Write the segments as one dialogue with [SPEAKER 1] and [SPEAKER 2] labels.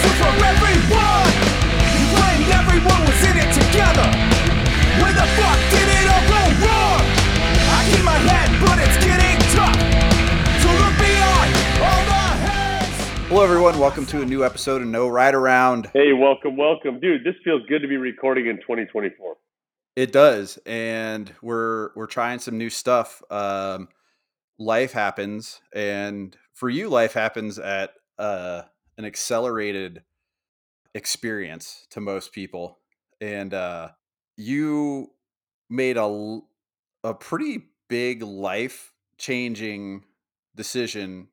[SPEAKER 1] This was for everyone. You claimed everyone was in it together. Where the fuck did it all go wrong? I keep my head, but it's getting tough. So look beyond all the heads.
[SPEAKER 2] Hello, everyone. Welcome to a new episode of No Ride Around.
[SPEAKER 3] Hey, welcome, welcome, dude. This feels good to be recording in 2024.
[SPEAKER 2] It does, and we're we're trying some new stuff. Um, life happens, and for you, life happens at uh, an accelerated experience to most people, and uh, you made a a pretty big life changing decision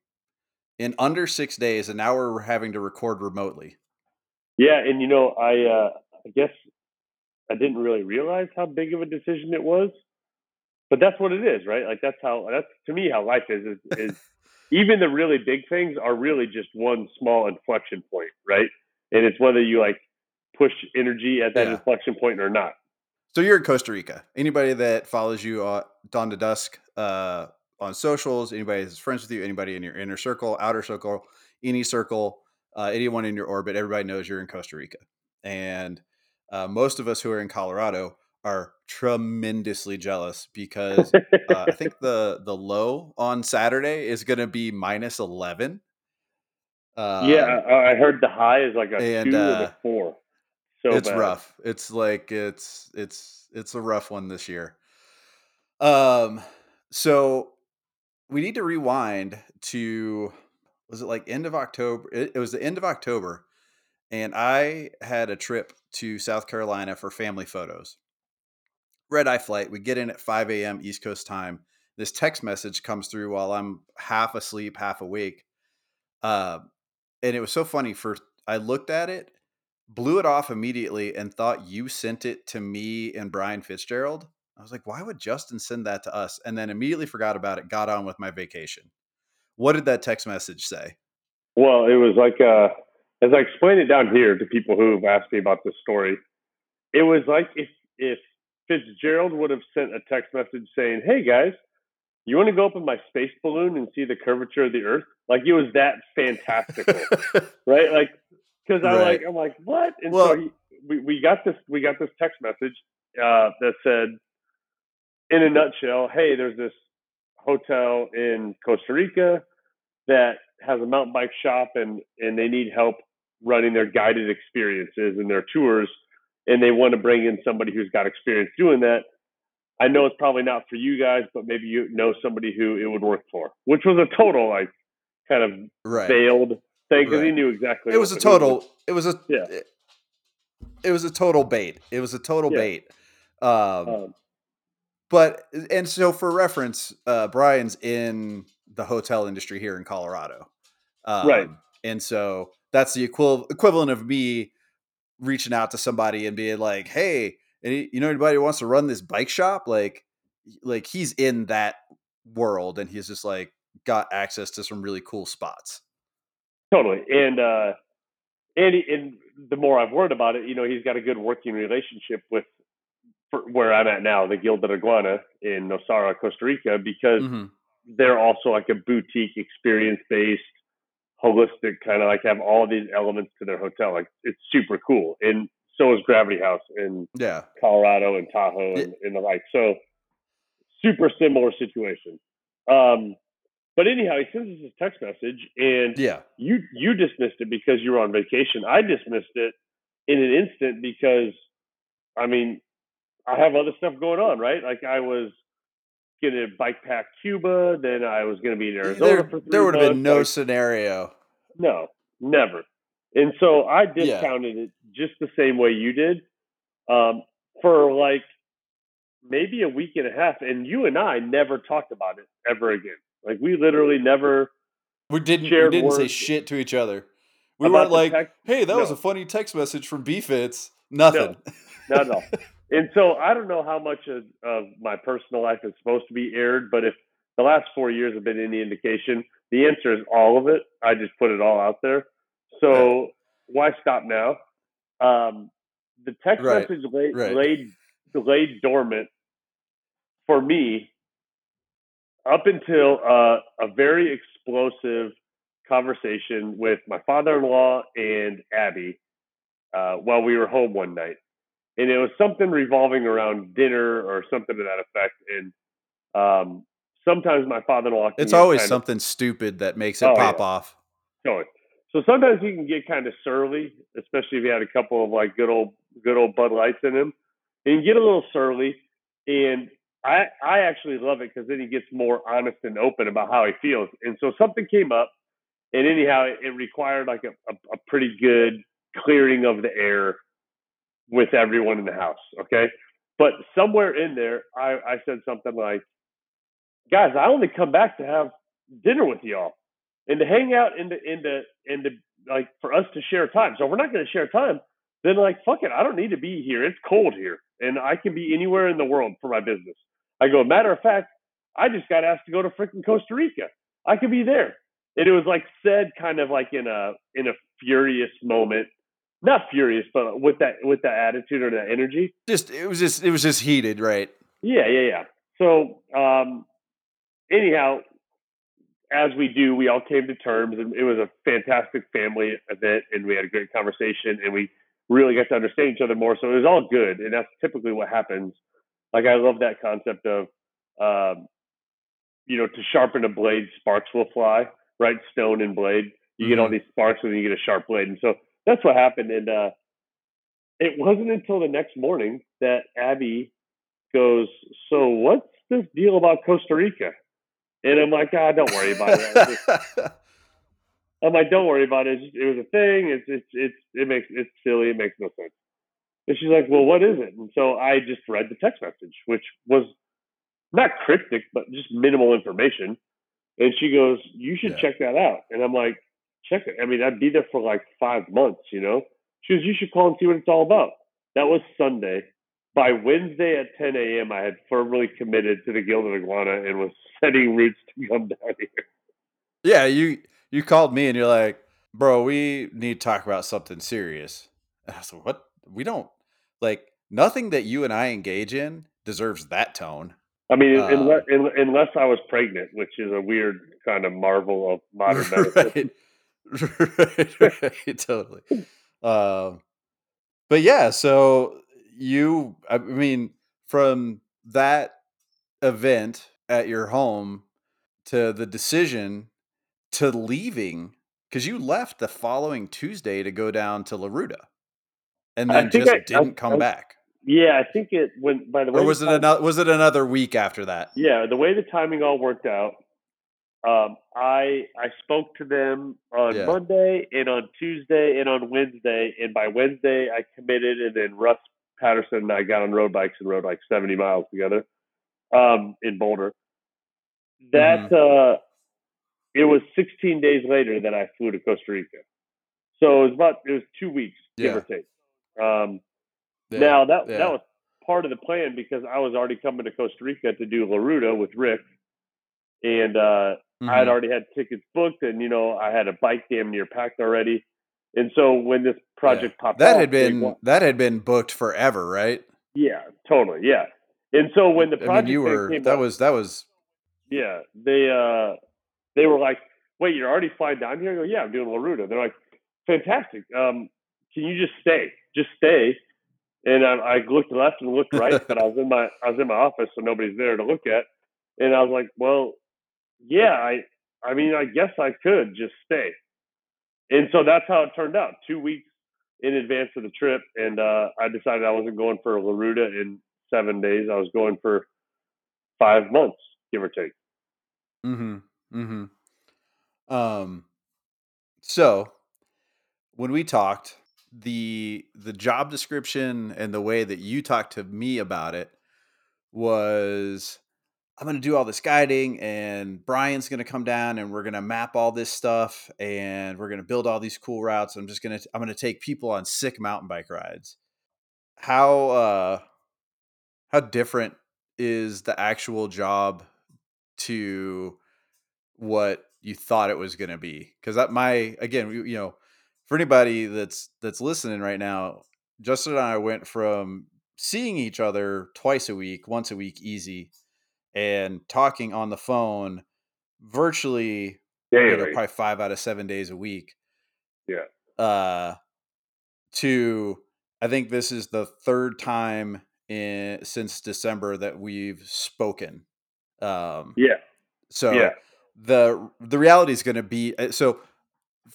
[SPEAKER 2] in under six days, and now we're having to record remotely.
[SPEAKER 3] Yeah, and you know, I uh, I guess I didn't really realize how big of a decision it was, but that's what it is, right? Like that's how that's to me how life is. Is, is even the really big things are really just one small inflection point, right? And it's whether you like push energy at that
[SPEAKER 2] Yeah.
[SPEAKER 3] inflection point or not.
[SPEAKER 2] So you're in Costa Rica. Anybody that follows you uh, dawn to dusk uh, on socials, anybody that's friends with you, anybody in your inner circle, outer circle, any circle, uh, anyone in your orbit, everybody knows you're in Costa Rica. And uh, most of us who are in Colorado are tremendously jealous because uh, I think the the low on Saturday is going to be minus eleven. Um,
[SPEAKER 3] yeah, I, heard the high is like a
[SPEAKER 2] and,
[SPEAKER 3] two
[SPEAKER 2] uh,
[SPEAKER 3] a four. So
[SPEAKER 2] it's
[SPEAKER 3] bad.
[SPEAKER 2] rough. It's like it's it's it's a rough one this year. Um so we need to rewind to was it like end of October? It, it was the end of October and I had a trip to South Carolina for family photos. Red eye flight. We get in at 5 a.m. East Coast time. This text message comes through while I'm half asleep, half awake. Uh, and it was so funny. For I looked at it, blew it off immediately, and thought you sent it to me and Brian Fitzgerald. I was like, why would Justin send that to us? And then immediately forgot about it. Got on with my vacation. What did that text message say?
[SPEAKER 3] Well, it was like uh, as I explained it down here to people who have asked me about this story, it was like if if Fitzgerald would have sent a text message saying, "Hey guys, you want to go up in my space balloon and see the curvature of the Earth?" Like it was that fantastical, right? Like because I
[SPEAKER 2] Right.
[SPEAKER 3] like I'm like what? And
[SPEAKER 2] Well-
[SPEAKER 3] so he, we we got this we got this text message uh, that said, in a nutshell, hey, there's this hotel in Costa Rica that has a mountain bike shop and and they need help running their guided experiences and their tours and they want to bring in somebody who's got experience doing that. I know it's probably not for you guys, but maybe you know somebody who it would work for, which was a total like kind of
[SPEAKER 2] right.
[SPEAKER 3] veiled thing because he knew exactly.
[SPEAKER 2] it was a total it was a
[SPEAKER 3] Yeah.
[SPEAKER 2] it, it was a total bait it was a total
[SPEAKER 3] Yeah.
[SPEAKER 2] bait um,
[SPEAKER 3] Um,
[SPEAKER 2] but and so for reference uh brian's in the hotel industry here in colorado um,
[SPEAKER 3] Right.
[SPEAKER 2] and so that's the equal, equivalent of me reaching out to somebody and being like hey any, you know anybody who wants to run this bike shop like like he's in that world and he's just like got access to some really cool spots
[SPEAKER 3] Totally. And uh and and the more I've learned about it, you know, he's got a good working relationship with where I'm at now, the Gilded Iguana in Nosara, Costa Rica, because
[SPEAKER 2] Mhm.
[SPEAKER 3] they're also like a boutique experience based holistic kind of like have all these elements to their hotel. Like it's super cool. And so is Gravity House in
[SPEAKER 2] yeah
[SPEAKER 3] Colorado and Tahoe and, and the like. So super similar situation. Um but anyhow, he sends us this text message and
[SPEAKER 2] yeah
[SPEAKER 3] you you dismissed it because you were on vacation. I dismissed it in an instant because I mean I have other stuff going on, right? Like I was gonna bike pack Cuba, then I was gonna be in Arizona
[SPEAKER 2] there,
[SPEAKER 3] for three
[SPEAKER 2] there would have been no
[SPEAKER 3] like,
[SPEAKER 2] scenario
[SPEAKER 3] no, never. And so I
[SPEAKER 2] Yeah.
[SPEAKER 3] discounted it just the same way you did um, for like maybe a week and a half. And you and I never talked about it ever again. Like we literally never
[SPEAKER 2] We didn't. We didn't say shit to each other. We weren't like,
[SPEAKER 3] text.
[SPEAKER 2] "Hey, that was a funny text message from BFits." Nothing.
[SPEAKER 3] Not at all. and so I don't know how much of, of my personal life is supposed to be aired, but if the last four years have been any indication, the answer is all of it. I just put it all out there. So why stop now? Um, the text
[SPEAKER 2] Right,
[SPEAKER 3] message lay,
[SPEAKER 2] right.
[SPEAKER 3] laid laid dormant for me up until uh, a very explosive conversation with my father-in-law and Abby uh, while we were home one night, and it was something revolving around dinner or something to that effect. And um, sometimes my father-in-law. can
[SPEAKER 2] It's always
[SPEAKER 3] kind of-
[SPEAKER 2] something stupid that makes it
[SPEAKER 3] Oh,
[SPEAKER 2] pop
[SPEAKER 3] yeah.
[SPEAKER 2] off.
[SPEAKER 3] So sometimes he can get kind of surly, especially if he had a couple of like good old good old Bud Lights in him. And he get a little surly, and I I actually love it because then he gets more honest and open about how he feels. And so something came up, and anyhow, it, it required like a, a, a pretty good clearing of the air with everyone in the house. Okay, but somewhere in there, I I said something like, "Guys, I only come back to have dinner with y'all." and to hang out and to and to and to like for us to share time. So if we're not going to share time, then like fuck it, I don't need to be here. It's cold here, and I can be anywhere in the world for my business. I go. Matter of fact, I just got asked to go to freaking Costa Rica. I could be there. And it was like said kind of like in a in a furious moment. Not furious, but with that with that attitude or that energy.
[SPEAKER 2] Just it was just it was just heated, right?
[SPEAKER 3] Yeah, yeah, yeah. So, um, anyhow, as we do, we all came to terms, and it was a fantastic family event, and we had a great conversation, and we really got to understand each other more. So it was all good, and that's typically what happens. Like I love that concept of, um, you know, to sharpen a blade, sparks will fly. Right, stone and blade. You get all these sparks, and then you get a sharp blade, and so that's what happened. And uh, it wasn't until the next morning that Abby goes, "So what's this deal about Costa Rica?" And I'm like, "Ah, don't worry about it." I'm like, "Don't worry about it. It's just- it was a thing. It's it's it's it makes it's silly. It makes no sense." And she's like, "Well, what is it?" And so I just read the text message, which was not cryptic, but just minimal information. And she goes, "You should
[SPEAKER 2] Yeah.
[SPEAKER 3] check that out." And I'm like, "Check it." I mean, I'd be there for like five months, you know. She goes, "You should call and see what it's all about." That was Sunday. By Wednesday at 10 a.m., I had firmly committed to the Gilded Iguana and was setting roots to come down here.
[SPEAKER 2] yeah, you you called me and you're like, bro, we need to talk about something serious. And I was like, what? We don't like nothing that you and I engage in deserves that tone.
[SPEAKER 3] I mean,
[SPEAKER 2] Uh,
[SPEAKER 3] unless, unless I was pregnant, which is a weird kind of marvel of modern medicine.
[SPEAKER 2] right, right, right, totally. Um, but yeah, so you, I mean, from that event at your home to the decision to leaving, because you left the following Tuesday to go down to La Ruta,
[SPEAKER 3] and
[SPEAKER 2] then just
[SPEAKER 3] I- I-
[SPEAKER 2] didn't come
[SPEAKER 3] I-
[SPEAKER 2] back.
[SPEAKER 3] Yeah, I think it went by the way.
[SPEAKER 2] Or
[SPEAKER 3] the
[SPEAKER 2] was it
[SPEAKER 3] time-
[SPEAKER 2] another? Was it another week after that?
[SPEAKER 3] Yeah, the way the timing all worked out, um, I I spoke to them on
[SPEAKER 2] Yeah.
[SPEAKER 3] Monday and on Tuesday and on Wednesday, and by Wednesday I committed, and then Russ Patterson and I got on road bikes and rode like seventy miles together um, in Boulder. That uh, it was sixteen days later that I flew to Costa Rica, so it was about it was two weeks give or take. Um,
[SPEAKER 2] Yeah,
[SPEAKER 3] now that
[SPEAKER 2] yeah.
[SPEAKER 3] that was part of the plan because I was already coming to Costa Rica to do La Ruta with Rick, and uh, I had already had tickets booked, and you know I had a bike damn near packed already. And so when this project popped
[SPEAKER 2] that
[SPEAKER 3] up,
[SPEAKER 2] had been that had been booked forever, right?
[SPEAKER 3] yeah, totally, yeah. And so when the
[SPEAKER 2] I
[SPEAKER 3] project
[SPEAKER 2] mean, you were
[SPEAKER 3] came
[SPEAKER 2] that
[SPEAKER 3] up,
[SPEAKER 2] was that was
[SPEAKER 3] yeah, they uh they were like, "Wait, you're already flying down here?" I go, "Yeah, I'm doing La Ruta." They're like, "Fantastic. Um, can you just stay? Just stay." And I, I looked left and looked right, but I was in my I was in my office, so nobody's there to look at. And I was like, "Well, yeah, I I mean, I guess I could just stay." And so that's how it turned out. Two weeks in advance of the trip, and uh, I decided I wasn't going for La Ruta in seven days. I was going for five months, give or take.
[SPEAKER 2] Mm-hmm. Mm-hmm. Um so when we talked, the the job description and the way that you talked to me about it was I'm gonna do all this guiding and Brian's gonna come down and we're gonna map all this stuff and we're gonna build all these cool routes. I'm just gonna I'm gonna take people on sick mountain bike rides. How uh how different is the actual job to what you thought it was going to be because that my again you know for anybody that's that's listening right now justin and i went from seeing each other twice a week once a week easy and talking on the phone virtually you know, probably five out of seven days a week.
[SPEAKER 3] Yeah.
[SPEAKER 2] Uh, to I think this is the third time in since December that we've spoken. Um,
[SPEAKER 3] Yeah.
[SPEAKER 2] so
[SPEAKER 3] Yeah.
[SPEAKER 2] the the reality is going to be uh, so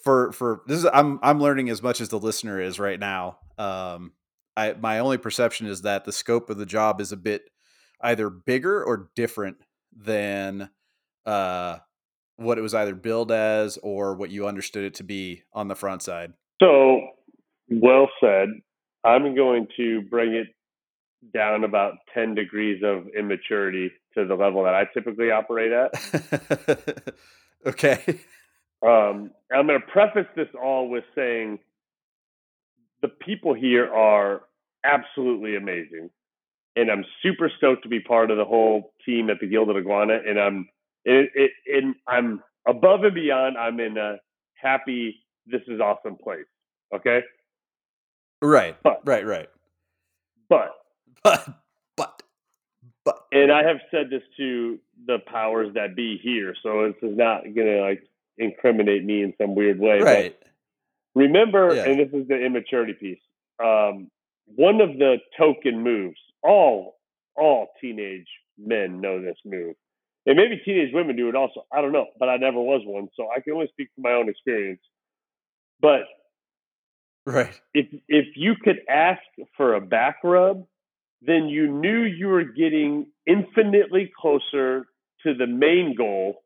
[SPEAKER 2] for for this is I'm I'm learning as much as the listener is right now. Um, I my only perception is that the scope of the job is a bit either bigger or different than uh what it was either billed as or what you understood it to be on the front side.
[SPEAKER 3] So, well said. I'm going to bring it down about 10 degrees of immaturity to the level that I typically operate at.
[SPEAKER 2] okay.
[SPEAKER 3] Um, I'm going to preface this all with saying the people here are absolutely amazing. And I'm super stoked to be part of the whole team at the Gilded Iguana. And I'm, it, it, and I'm above and beyond. I'm in a happy, this is awesome place. Okay.
[SPEAKER 2] Right.
[SPEAKER 3] But-
[SPEAKER 2] right, right.
[SPEAKER 3] But
[SPEAKER 2] But but but
[SPEAKER 3] and I have said this to the powers that be here, so this is not gonna like incriminate me in some weird way. but
[SPEAKER 2] right.
[SPEAKER 3] remember,
[SPEAKER 2] Yeah.
[SPEAKER 3] and this is the immaturity piece. Um, one of the token moves, all all teenage men know this move, and maybe teenage women do it also. I don't know, but I never was one, so I can only speak from my own experience. But
[SPEAKER 2] Right.
[SPEAKER 3] if if you could ask for a back rub, then you knew you were getting infinitely closer to the main goal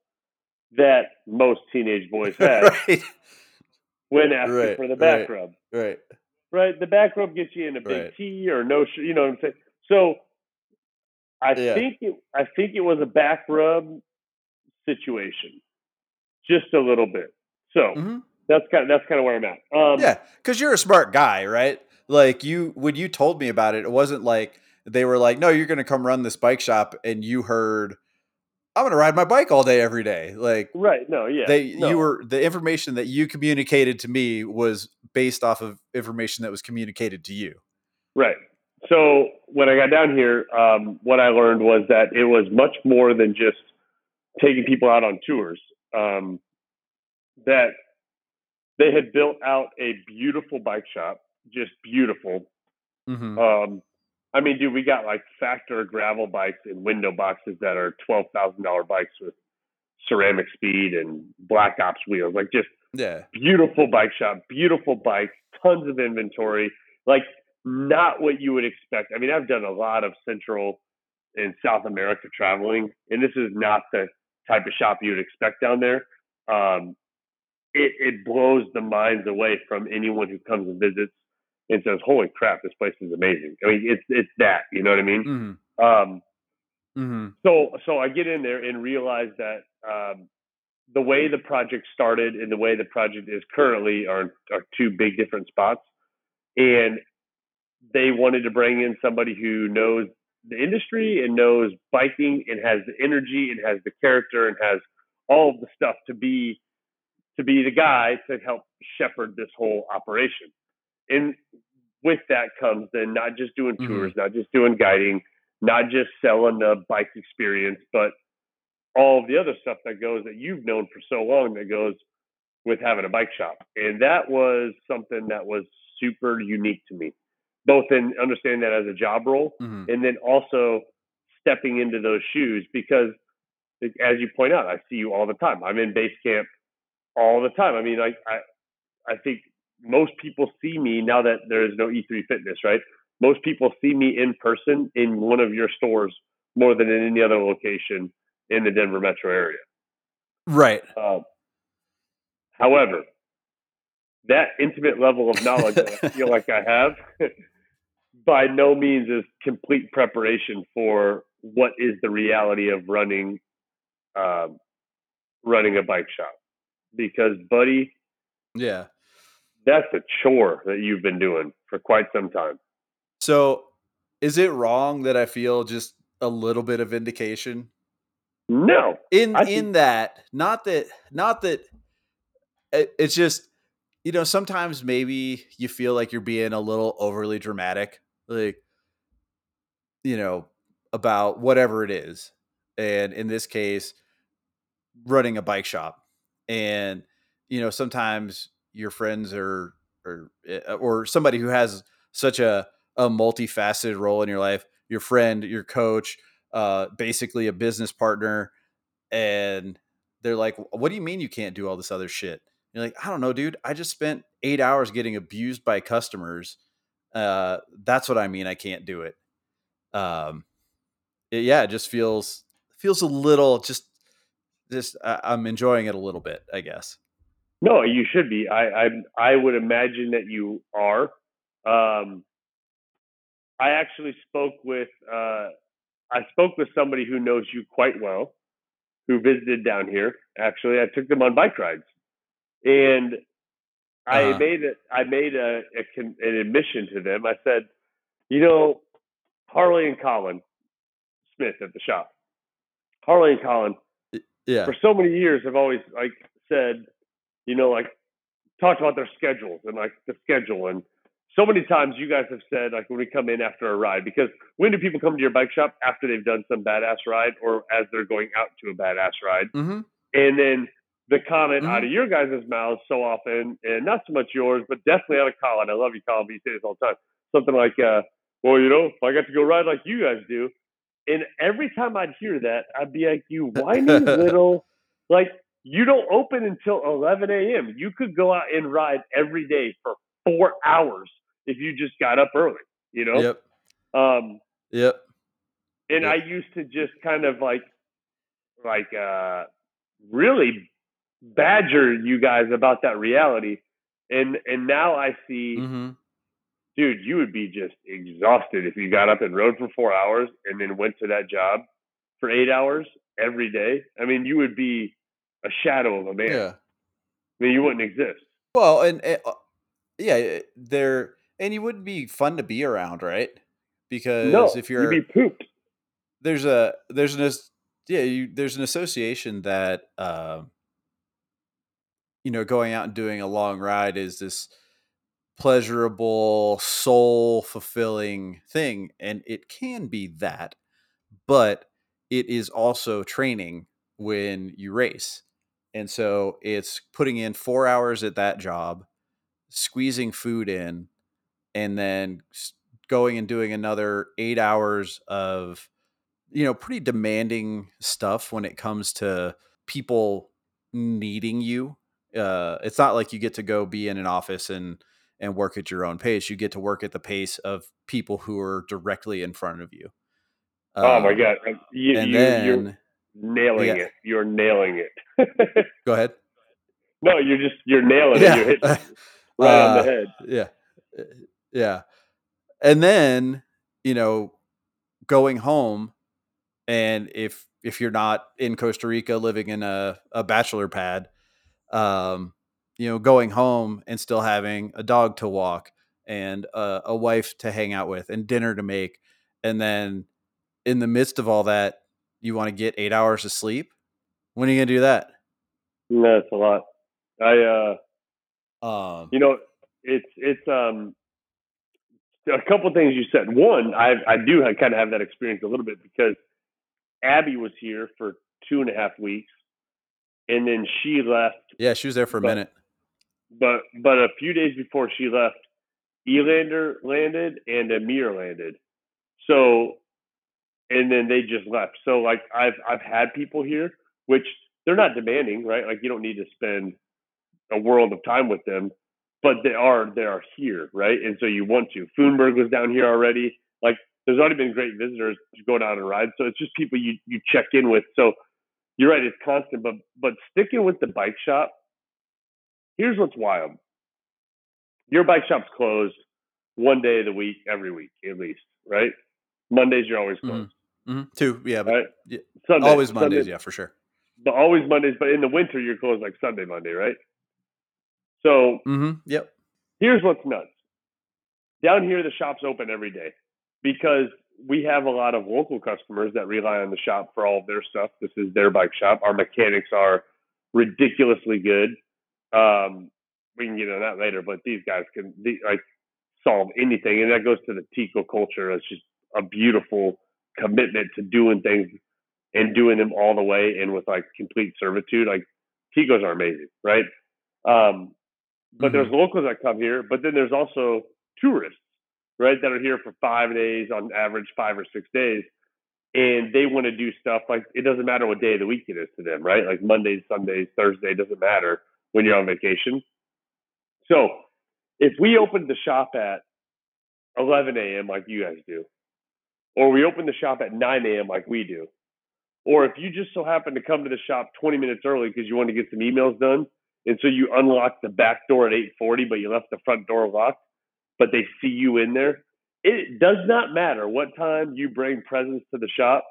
[SPEAKER 3] that most teenage boys have
[SPEAKER 2] right.
[SPEAKER 3] when asking
[SPEAKER 2] Right,
[SPEAKER 3] for the back
[SPEAKER 2] right.
[SPEAKER 3] rub.
[SPEAKER 2] Right.
[SPEAKER 3] Right? The back rub gets you in a big
[SPEAKER 2] Right.
[SPEAKER 3] T or no, sh- you know what I'm saying. So, I
[SPEAKER 2] Yeah.
[SPEAKER 3] think it, I think it was a back rub situation, just a little bit. So
[SPEAKER 2] Mhm.
[SPEAKER 3] that's kind of that's kind of where I'm at. Um,
[SPEAKER 2] Yeah, because you're a smart guy, right? Like you, when you told me about it, it wasn't like they were like, "No, you're going to come run this bike shop," and you heard, "I'm going to ride my bike all day, every day." Like
[SPEAKER 3] Right? No. Yeah.
[SPEAKER 2] they,
[SPEAKER 3] no.
[SPEAKER 2] you were the information that you communicated to me was based off of information that was communicated to you.
[SPEAKER 3] Right. So when I got down here, um, what I learned was that it was much more than just taking people out on tours. Um, that they had built out a beautiful bike shop, just beautiful.
[SPEAKER 2] Mm-hmm.
[SPEAKER 3] Um, I mean, dude, we got like factor gravel bikes and window boxes that are twelve thousand dollar bikes with ceramic speed and black ops wheels, like just
[SPEAKER 2] Yeah.
[SPEAKER 3] beautiful bike shop, beautiful bikes, tons of inventory, like not what you would expect. I mean, I've done a lot of Central and South America traveling, and this is not the type of shop you would expect down there. Um, it, it blows the minds away from anyone who comes and visits and says, "Holy crap, this place is amazing." I mean, it's it's that, you know what I mean?
[SPEAKER 2] Mm-hmm.
[SPEAKER 3] Um,
[SPEAKER 2] Mm-hmm.
[SPEAKER 3] so so I get in there and realize that um, the way the project started and the way the project is currently are are two big different spots, and they wanted to bring in somebody who knows the industry and knows biking and has the energy and has the character and has all of the stuff to be to be the guy to help shepherd this whole operation. And with that comes then not just doing
[SPEAKER 2] Mhm.
[SPEAKER 3] tours, not just doing guiding, not just selling the bike experience, but all of the other stuff that goes that you've known for so long that goes with having a bike shop. And that was something that was super unique to me, both in understanding that as a job role
[SPEAKER 2] Mm-hmm.
[SPEAKER 3] and then also stepping into those shoes because as you point out, I see you all the time. I'm in base camp all the time. I mean, I I, I think most people see me now that there is no E3 fitness, right? Most people see me in person in one of your stores more than in any other location in the Denver metro area.
[SPEAKER 2] Right.
[SPEAKER 3] Um, however, that intimate level of knowledge that I feel like I have by no means is complete preparation for what is the reality of running um, running a bike shop. Because, buddy,
[SPEAKER 2] Yeah.
[SPEAKER 3] that's a chore that you've been doing for quite some time.
[SPEAKER 2] So, is it wrong that I feel just a little bit of vindication
[SPEAKER 3] No,
[SPEAKER 2] in
[SPEAKER 3] I think-
[SPEAKER 2] in that? Not that, not that. it- It's just, you know, sometimes maybe you feel like you're being a little overly dramatic, like, you know, about whatever it is, and in this case, running a bike shop. and you know sometimes your friends are or uh, or somebody who has such a a multifaceted role in your life your friend your coach uh basically a business partner and they're like what do you mean you can't do all this other shit you're like i don't know dude i just spent eight hours getting abused by customers uh that's what i mean i can't do it um it, yeah it just feels feels a little just just I, i'm enjoying it a little bit i guess
[SPEAKER 3] No, you should be. I I, I would imagine that you are. Um, I actually spoke with uh, I spoke with somebody who knows you quite well, who visited down here. Actually, I took them on bike rides, and I
[SPEAKER 2] Uh-huh.
[SPEAKER 3] made it. I made a, a an admission to them. I said, you know, Harley and Colin Smith at the shop. Harley and Colin
[SPEAKER 2] yeah
[SPEAKER 3] for so many years have always like said, you know, like talked about their schedules and like the schedule and so many times you guys have said like when we come in after a ride because when do people come to your bike shop after they've done some badass ride or as they're going out to a badass ride
[SPEAKER 2] mm-hmm.
[SPEAKER 3] and then the comment
[SPEAKER 2] Mhm.
[SPEAKER 3] out of your guys' mouths so often and not so much yours but definitely out of Colin I love you Colin but you say this all the time something like uh well you know if I got to go ride like you guys do and every time I'd hear that I'd be like you whiny little like you don't open until 11 a.m. You could go out and ride every day for four hours if you just got up early, you know?
[SPEAKER 2] yep
[SPEAKER 3] Um,
[SPEAKER 2] yep
[SPEAKER 3] and
[SPEAKER 2] Yep.
[SPEAKER 3] I used to just kind of like, like, uh, really badger you guys about that reality. And, and now I see,
[SPEAKER 2] mm-hmm.
[SPEAKER 3] dude, you would be just exhausted if you got up and rode for four hours and then went to that job for eight hours every day. I mean, you would be a shadow of a man.
[SPEAKER 2] yeah
[SPEAKER 3] I mean, you wouldn't exist.
[SPEAKER 2] Well, and uh, yeah, they're and you wouldn't be fun to be around, right? Because
[SPEAKER 3] No,
[SPEAKER 2] if you're
[SPEAKER 3] you'd be pooped.
[SPEAKER 2] there's a there's an yeah you, there's an association that um you know going out and doing a long ride is this pleasurable soul fulfilling thing and it can be that but it is also training when you race and so it's putting in four hours at that job squeezing food in and then going and doing another eight hours of you know pretty demanding stuff when it comes to people needing you uh it's not like you get to go be in an office and and work at your own pace you get to work at the pace of people who are directly in front of you
[SPEAKER 3] oh my
[SPEAKER 2] Um,
[SPEAKER 3] god, Uh, you,
[SPEAKER 2] and
[SPEAKER 3] you,
[SPEAKER 2] then
[SPEAKER 3] you're nailing
[SPEAKER 2] yeah.
[SPEAKER 3] it. You're nailing it.
[SPEAKER 2] go ahead
[SPEAKER 3] no, you're just you're nailing it. You're hitting it right on
[SPEAKER 2] Uh,
[SPEAKER 3] the head.
[SPEAKER 2] yeah Uh, yeah and then you know going home and if if you're not in costa rica living in a, a bachelor pad um you know going home and still having a dog to walk and a, a wife to hang out with and dinner to make and then in the midst of all that you want to get eight hours of sleep when are you gonna do that
[SPEAKER 3] No, it's a lot. I uh
[SPEAKER 2] um
[SPEAKER 3] you know, it's it's um a couple things you said. One, I I do kind of have that experience a little bit because Abby was here for two and a half weeks, and then she left
[SPEAKER 2] yeah she was there for a
[SPEAKER 3] But-
[SPEAKER 2] minute
[SPEAKER 3] but but a few days before she left, Elander landed and Amir landed. So and then they just left. So like I've I've had people here, which they're not demanding, right? Like you don't need to spend a world of time with them, but they are they are here, right? And so you want to. Foonberg was down here already. Like there's already been great visitors to go down and ride. So it's just people you you check in with. So you're right, it's constant, but but sticking with the bike shop, here's what's wild. Your bike shop's closed one day of the week, every week at least, right? Mondays you're always closed.
[SPEAKER 2] hmm two yeah but
[SPEAKER 3] Right?
[SPEAKER 2] yeah,
[SPEAKER 3] Sunday,
[SPEAKER 2] always mondays
[SPEAKER 3] Sunday-
[SPEAKER 2] yeah for sure
[SPEAKER 3] but always Mondays. But in the winter you're closed like Sunday, Monday, right? So
[SPEAKER 2] mm-hmm yep
[SPEAKER 3] here's what's nuts. Down here, the shop's open every day because we have a lot of local customers that rely on the shop for all of their stuff. This is their bike shop. Our mechanics are ridiculously good. Um, we can get on that later, but these guys can they, like solve anything, and that goes to the Tico culture. It's just a beautiful commitment to doing things and doing them all the way and with like complete servitude. Like Ticos are amazing, right? Um, but
[SPEAKER 2] Mhm.
[SPEAKER 3] there's locals that come here, but then there's also tourists, right, that are here for five days on average, five or six days, and they want to do stuff like it doesn't matter what day of the week it is to them, right? Like Mondays, Sundays, Thursday doesn't matter when you're on vacation. So if we opened the shop at 11 a.m. like you guys do, or we open the shop at 9 a.m. like we do, or if you just so happen to come to the shop 20 minutes early because you want to get some emails done, and so you unlock the back door at 8:40, but you left the front door locked, but they see you in there. It does not matter what time you bring presents to the shop.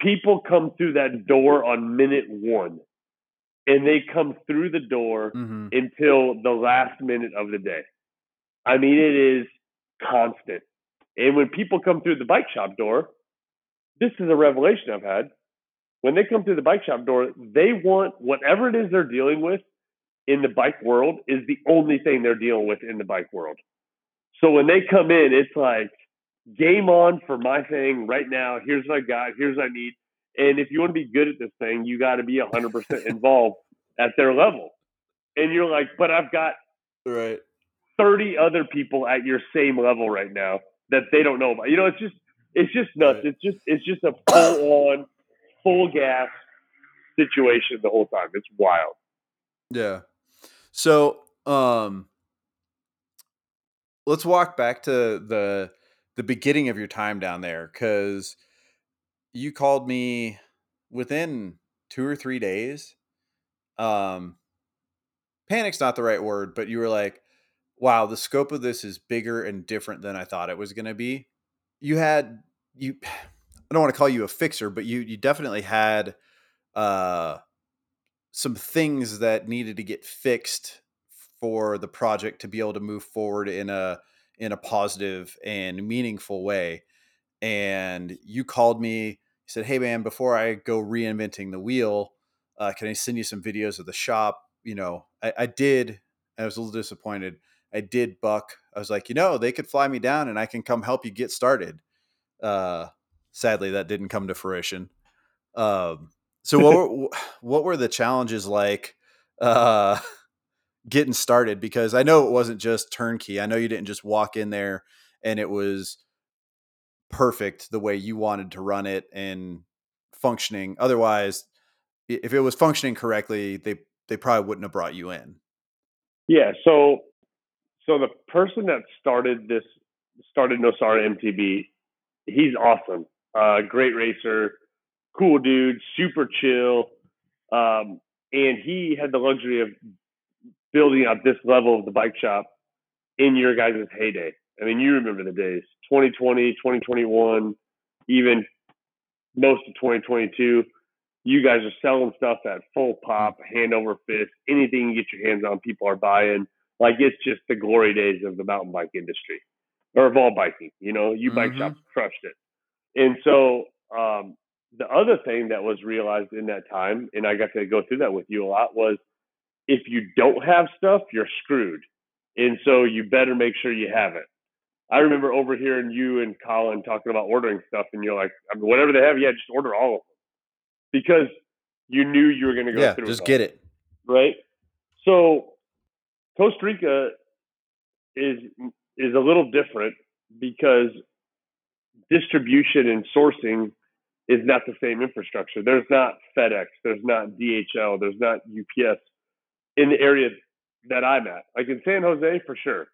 [SPEAKER 3] People come through that door on minute one, and they come through the door
[SPEAKER 2] Mhm.
[SPEAKER 3] until the last minute of the day. I mean, it is constant. And when people come through the bike shop door, this is a revelation I've had. When they come through the bike shop door, they want whatever it is they're dealing with in the bike world is the only thing they're dealing with in the bike world. So when they come in, it's like game on for my thing right now. Here's what I got. Here's what I need. And if you want to be good at this thing, you got to be 100% involved at their level. And you're like, but I've got
[SPEAKER 2] Right.
[SPEAKER 3] 30 other people at your same level right now that they don't know about. You know, it's just it's just nuts.
[SPEAKER 2] Right.
[SPEAKER 3] It's just it's just a full on, full gas situation the whole time. It's wild.
[SPEAKER 2] Yeah. So, um let's walk back to the the beginning of your time down there cuz you called me within 2 or 3 days. Um panic's not the right word, but you were like, "Wow, the scope of this is bigger and different than I thought it was going to be." You had you I don't want to call you a fixer, but you you definitely had uh some things that needed to get fixed for the project to be able to move forward in a in a positive and meaningful way. And you called me, you said, "Hey man, before I go reinventing the wheel, uh, can I send you some videos of the shop?" You know, I, I did. I was a little disappointed. I did buck. I was like, you know, they could fly me down and I can come help you get started. Uh, sadly, that didn't come to fruition. Um, so what were, what were the challenges like uh, getting started? Because I know it wasn't just turnkey. I know you didn't just walk in there and it was perfect the way you wanted to run it and functioning. Otherwise, if it was functioning correctly, they they probably wouldn't have brought you in.
[SPEAKER 3] Yeah. So so the person that started this started Nosara MTB, he's awesome. Uh, great racer, cool dude, super chill. Um, and he had the luxury of building up this level of the bike shop in your guys' heyday. I mean, you remember the days 2020, 2021, even most of 2022. You guys are selling stuff at full pop, hand over fist. Anything you get your hands on, people are buying. Like it's just the glory days of the mountain bike industry or of all biking. You know, you bike
[SPEAKER 2] Mhm.
[SPEAKER 3] shops crushed it. And so um, the other thing that was realized in that time, and I got to go through that with you a lot, was if you don't have stuff, you're screwed. And so you better make sure you have it. I remember overhearing you and Colin talking about ordering stuff, and you're like, I mean, whatever they have, yeah, just order all of them because you knew you were going to go
[SPEAKER 2] yeah,
[SPEAKER 3] through.
[SPEAKER 2] just get it.
[SPEAKER 3] right? So Costa Rica is is a little different because distribution and sourcing is not the same infrastructure. There's not FedEx, there's not DHL, there's not UPS in the area that I'm at. Like in San Jose for sure.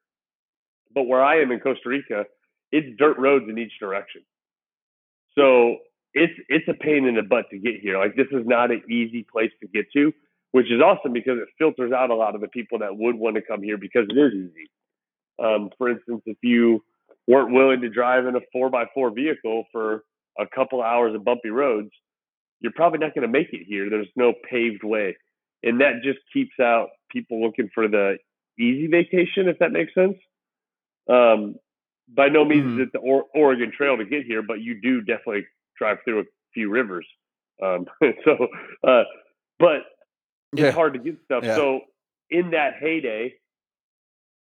[SPEAKER 3] But where I am in Costa Rica, it's dirt roads in each direction. So it's it's a pain in the butt to get here. Like this is not an easy place to get to, which is awesome because it filters out a lot of the people that would want to come here because it is easy. Um, for instance, if you weren't willing to drive in a four by four vehicle for a couple hours of bumpy roads, you're probably not going to make it here. There's no paved way, and that just keeps out people looking for the easy vacation, if that makes sense. Um, by no means
[SPEAKER 2] Mhm.
[SPEAKER 3] is it the or- Oregon Trail to get here, but you do definitely drive through a few rivers. Um, so, uh, but
[SPEAKER 2] Yeah.
[SPEAKER 3] it's hard to get stuff.
[SPEAKER 2] Yeah.
[SPEAKER 3] So in that heyday,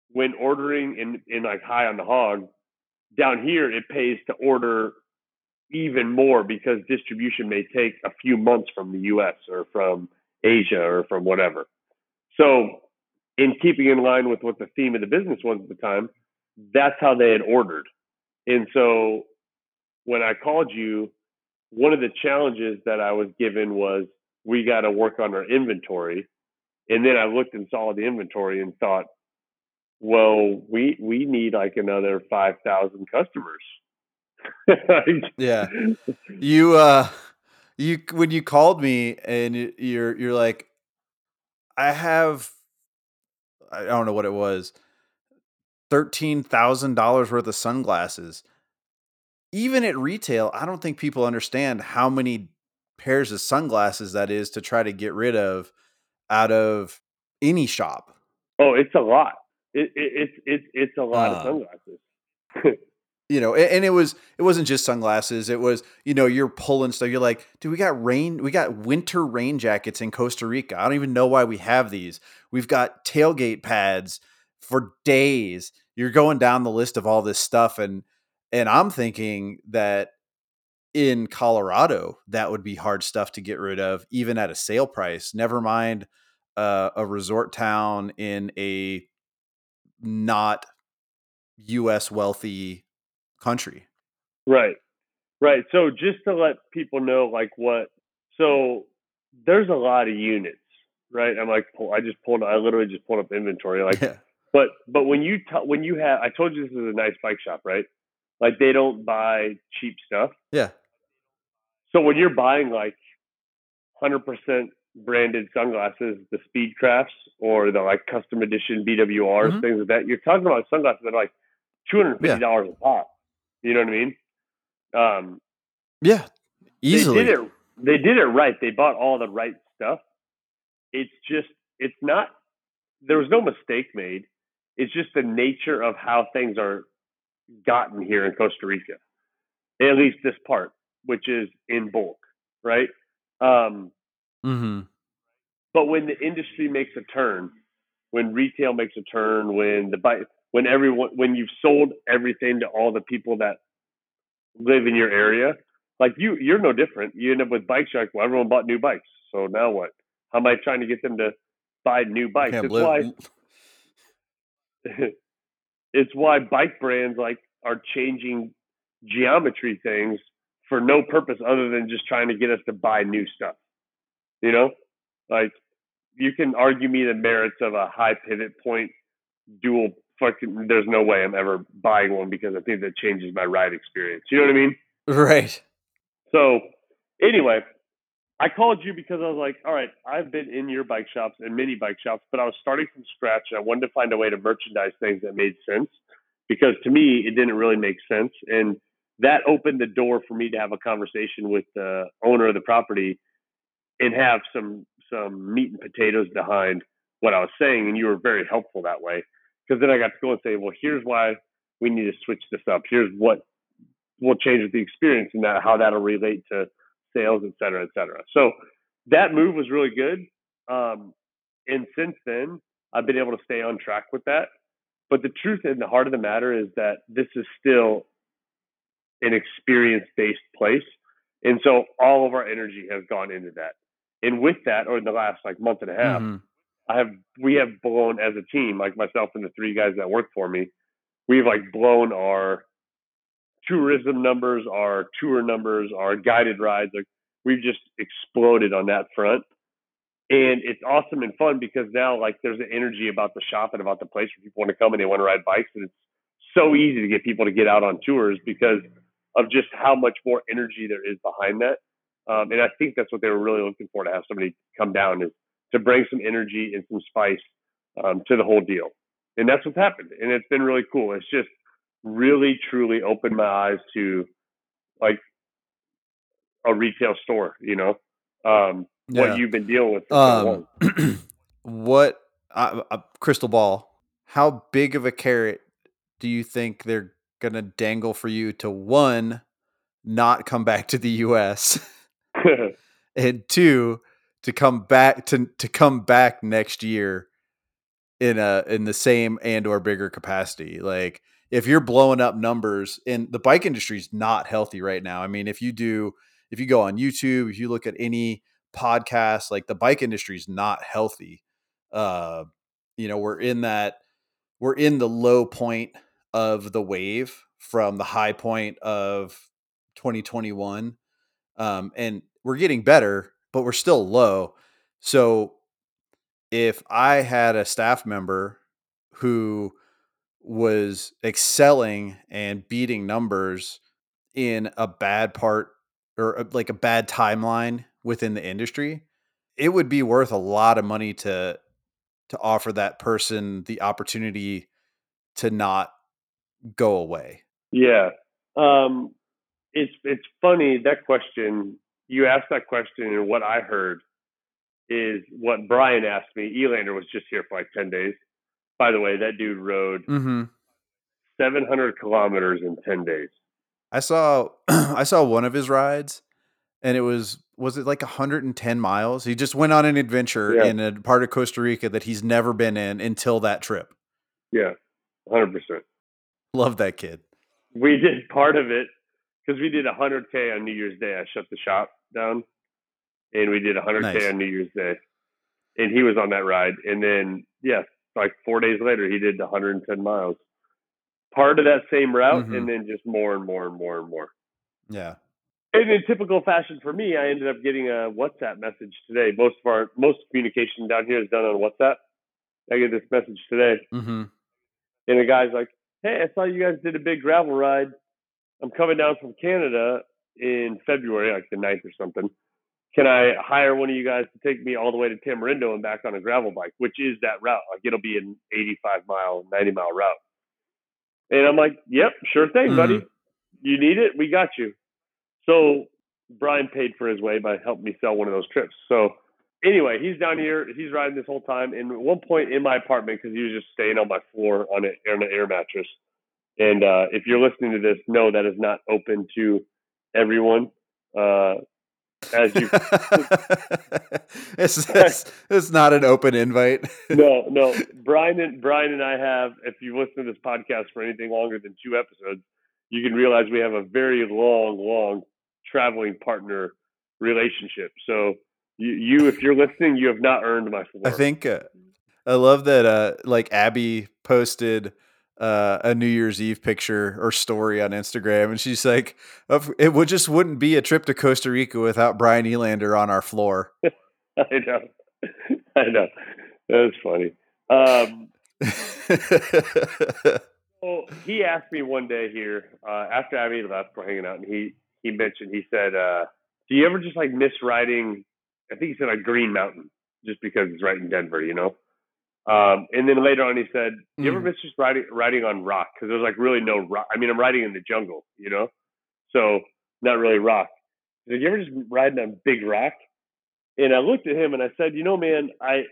[SPEAKER 3] when ordering in, in like high on the hog, down here it pays to order even more because distribution may take a few months from the US or from Asia or from whatever. So, in keeping in line with what the theme of the business was at the time, that's how they had ordered. And so, when I called you, one of the challenges that I was given was we got to work on our inventory. And then I looked and saw the inventory and thought, well, we we need like another five thousand customers.
[SPEAKER 2] yeah, you uh, you when you called me and you're you're like, I have, I don't know what it was, thirteen thousand dollars worth of sunglasses. Even at retail, I don't think people understand how many pairs of sunglasses that is to try to get rid of out of any shop.
[SPEAKER 3] Oh, it's a lot. It, it, it's it's it's a lot uh, of sunglasses.
[SPEAKER 2] you know, and, it was it wasn't just sunglasses. It was you know you're pulling stuff. You're like, dude, we got rain, we got winter rain jackets in Costa Rica. I don't even know why we have these. We've got tailgate pads for days. You're going down the list of all this stuff, and and I'm thinking that in Colorado that would be hard stuff to get rid of, even at a sale price. Never mind uh, a resort town in a not U.S. wealthy country.
[SPEAKER 3] Right, right. So just to let people know, like what, so there's a lot of units, right? I'm like, I just pulled, I literally just pulled up inventory, like, yeah. but but when you t- when you have, I told you this is a nice bike shop, right? Like they don't buy cheap stuff.
[SPEAKER 2] Yeah.
[SPEAKER 3] So when you're buying like 100% branded sunglasses, the Speedcrafts or the like custom edition BWRs, mm-hmm. things like that. You're talking about sunglasses that are like two hundred and fifty dollars yeah. a pop. You know what I mean? Um,
[SPEAKER 2] yeah, easily.
[SPEAKER 3] They did it. They did it right. They bought all the right stuff. It's just, it's not. There was no mistake made. It's just the nature of how things are gotten here in Costa Rica. At least this part, which is in bulk, right? Um,
[SPEAKER 2] Mm-hmm.
[SPEAKER 3] But when the industry makes a turn, when retail makes a turn, when the bike, when everyone, when you've sold everything to all the people that live in your area, like you, you're no different. You end up with bike You're well, everyone bought new bikes. So now what? How am I trying to get them to buy new bikes? It's why. it's why bike brands like are changing geometry things for no purpose other than just trying to get us to buy new stuff. You know, like you can argue me the merits of a high pivot point dual fucking. There's no way I'm ever buying one because I think that changes my ride experience. You know what I mean?
[SPEAKER 2] Right.
[SPEAKER 3] So anyway, I called you because I was like, all right, I've been in your bike shops and many bike shops, but I was starting from scratch and I wanted to find a way to merchandise things that made sense because to me it didn't really make sense and that opened the door for me to have a conversation with the owner of the property and have some some meat and potatoes behind what I was saying, and you were very helpful that way. Because then I got to go and say, well, here's why we need to switch this up. Here's what will change with the experience, and that how that'll relate to sales, et cetera, et cetera. So that move was really good. Um, and since then, I've been able to stay on track with that. But the truth and the heart of the matter is that this is still an experience based place. And so all of our energy has gone into that. And with that, or in the last like month and a half, mm-hmm. I have we have blown as a team, like myself and the three guys that work for me, we've like blown our tourism numbers, our tour numbers, our guided rides. Like we've just exploded on that front. And it's awesome and fun because now like there's an energy about the shop and about the place where people want to come and they want to ride bikes. And it's so easy to get people to get out on tours because of just how much more energy there is behind that. Um, and I think that's what they were really looking for to have somebody come down is to bring some energy and some spice um, to the whole deal. And that's what's happened. And it's been really cool. It's just really, truly opened my eyes to like a retail store, you know, um, yeah. what you've been dealing with.
[SPEAKER 2] Um, what uh, uh, crystal ball? How big of a carrot do you think they're going to dangle for you to one, not come back to the U.S. and two to come back to to come back next year in a in the same and or bigger capacity like if you're blowing up numbers and the bike industry is not healthy right now i mean if you do if you go on youtube if you look at any podcast, like the bike industry is not healthy. Uh, you know, we're in that we're in the low point of the wave from the high point of 2021. Um, and we're getting better, but we're still low. So if I had a staff member who was excelling and beating numbers in a bad part or uh, like a bad timeline within the industry, it would be worth a lot of money to to offer that person the opportunity to not go away.
[SPEAKER 3] Yeah. Um, it's it's funny that question. You asked that question, and what I heard is what Brian asked me. Elander was just here for like ten days. By the way, that dude rode
[SPEAKER 2] Mm-hmm.
[SPEAKER 3] 700 kilometers in 10 days.
[SPEAKER 2] I saw I saw one of his rides, and it was was it like 110 miles? He just went on an adventure
[SPEAKER 3] Yeah.
[SPEAKER 2] in a part of Costa Rica that he's never been in until that trip.
[SPEAKER 3] Yeah, 100%.
[SPEAKER 2] Love that kid.
[SPEAKER 3] We did part of it because we did 100K on New Year's Day. I shut the shop down and we did 100K
[SPEAKER 2] Nice.
[SPEAKER 3] on New Year's Day. And he was on that ride. And then, yeah, like four days later, he did 110 miles. Part of that same route,
[SPEAKER 2] Mhm.
[SPEAKER 3] and then just more and more and more and more.
[SPEAKER 2] Yeah.
[SPEAKER 3] And in typical fashion for me, I ended up getting a WhatsApp message today. Most of our most communication down here is done on WhatsApp. I get this message today,
[SPEAKER 2] Mm-hmm.
[SPEAKER 3] and the guy's like, "Hey, I saw you guys did a big gravel ride. I'm coming down from Canada in February, like the 9th or something. Can I hire one of you guys to take me all the way to Tamarindo and back on a gravel bike, which is that route? Like it'll be an 85 mile, 90 mile route." And I'm like, "Yep, sure thing, buddy. You need it? We got you." So Brian paid for his way by helping me sell one of those trips. So anyway, he's down here. He's riding this whole time. And at one point in my apartment, because he was just staying on my floor on an air, on an air mattress. And uh, if you're listening to this, no, that is not open to everyone. Uh, as you,
[SPEAKER 2] it's, it's it's not an open invite.
[SPEAKER 3] no, no, Brian and Brian and I have. If you listen to this podcast for anything longer than two episodes, you can realize we have a very long, long traveling partner relationship. So you, you if you're listening, you have not earned my.
[SPEAKER 2] I think uh, I love that. Uh, like Abby posted uh, a New Year's Eve picture or story on Instagram, and she's like, "It would just wouldn't be a trip to Costa Rica without Brian Elander on our floor."
[SPEAKER 3] I know, I know. That's funny. Um, Well, he asked me one day here uh, after Abby left, we're hanging out, and he he mentioned he said, uh, "Do you ever just like miss riding?" I think he said like Green Mountain, just because it's right in Denver, you know. Um, and then later on, he said, "Do you ever
[SPEAKER 2] Mhm.
[SPEAKER 3] miss just riding riding on rock? Because there's like really no rock. I mean, I'm riding in the jungle, you know, so not really rock. Did you ever just riding on big rock?" And I looked at him and I said, "You know, man, I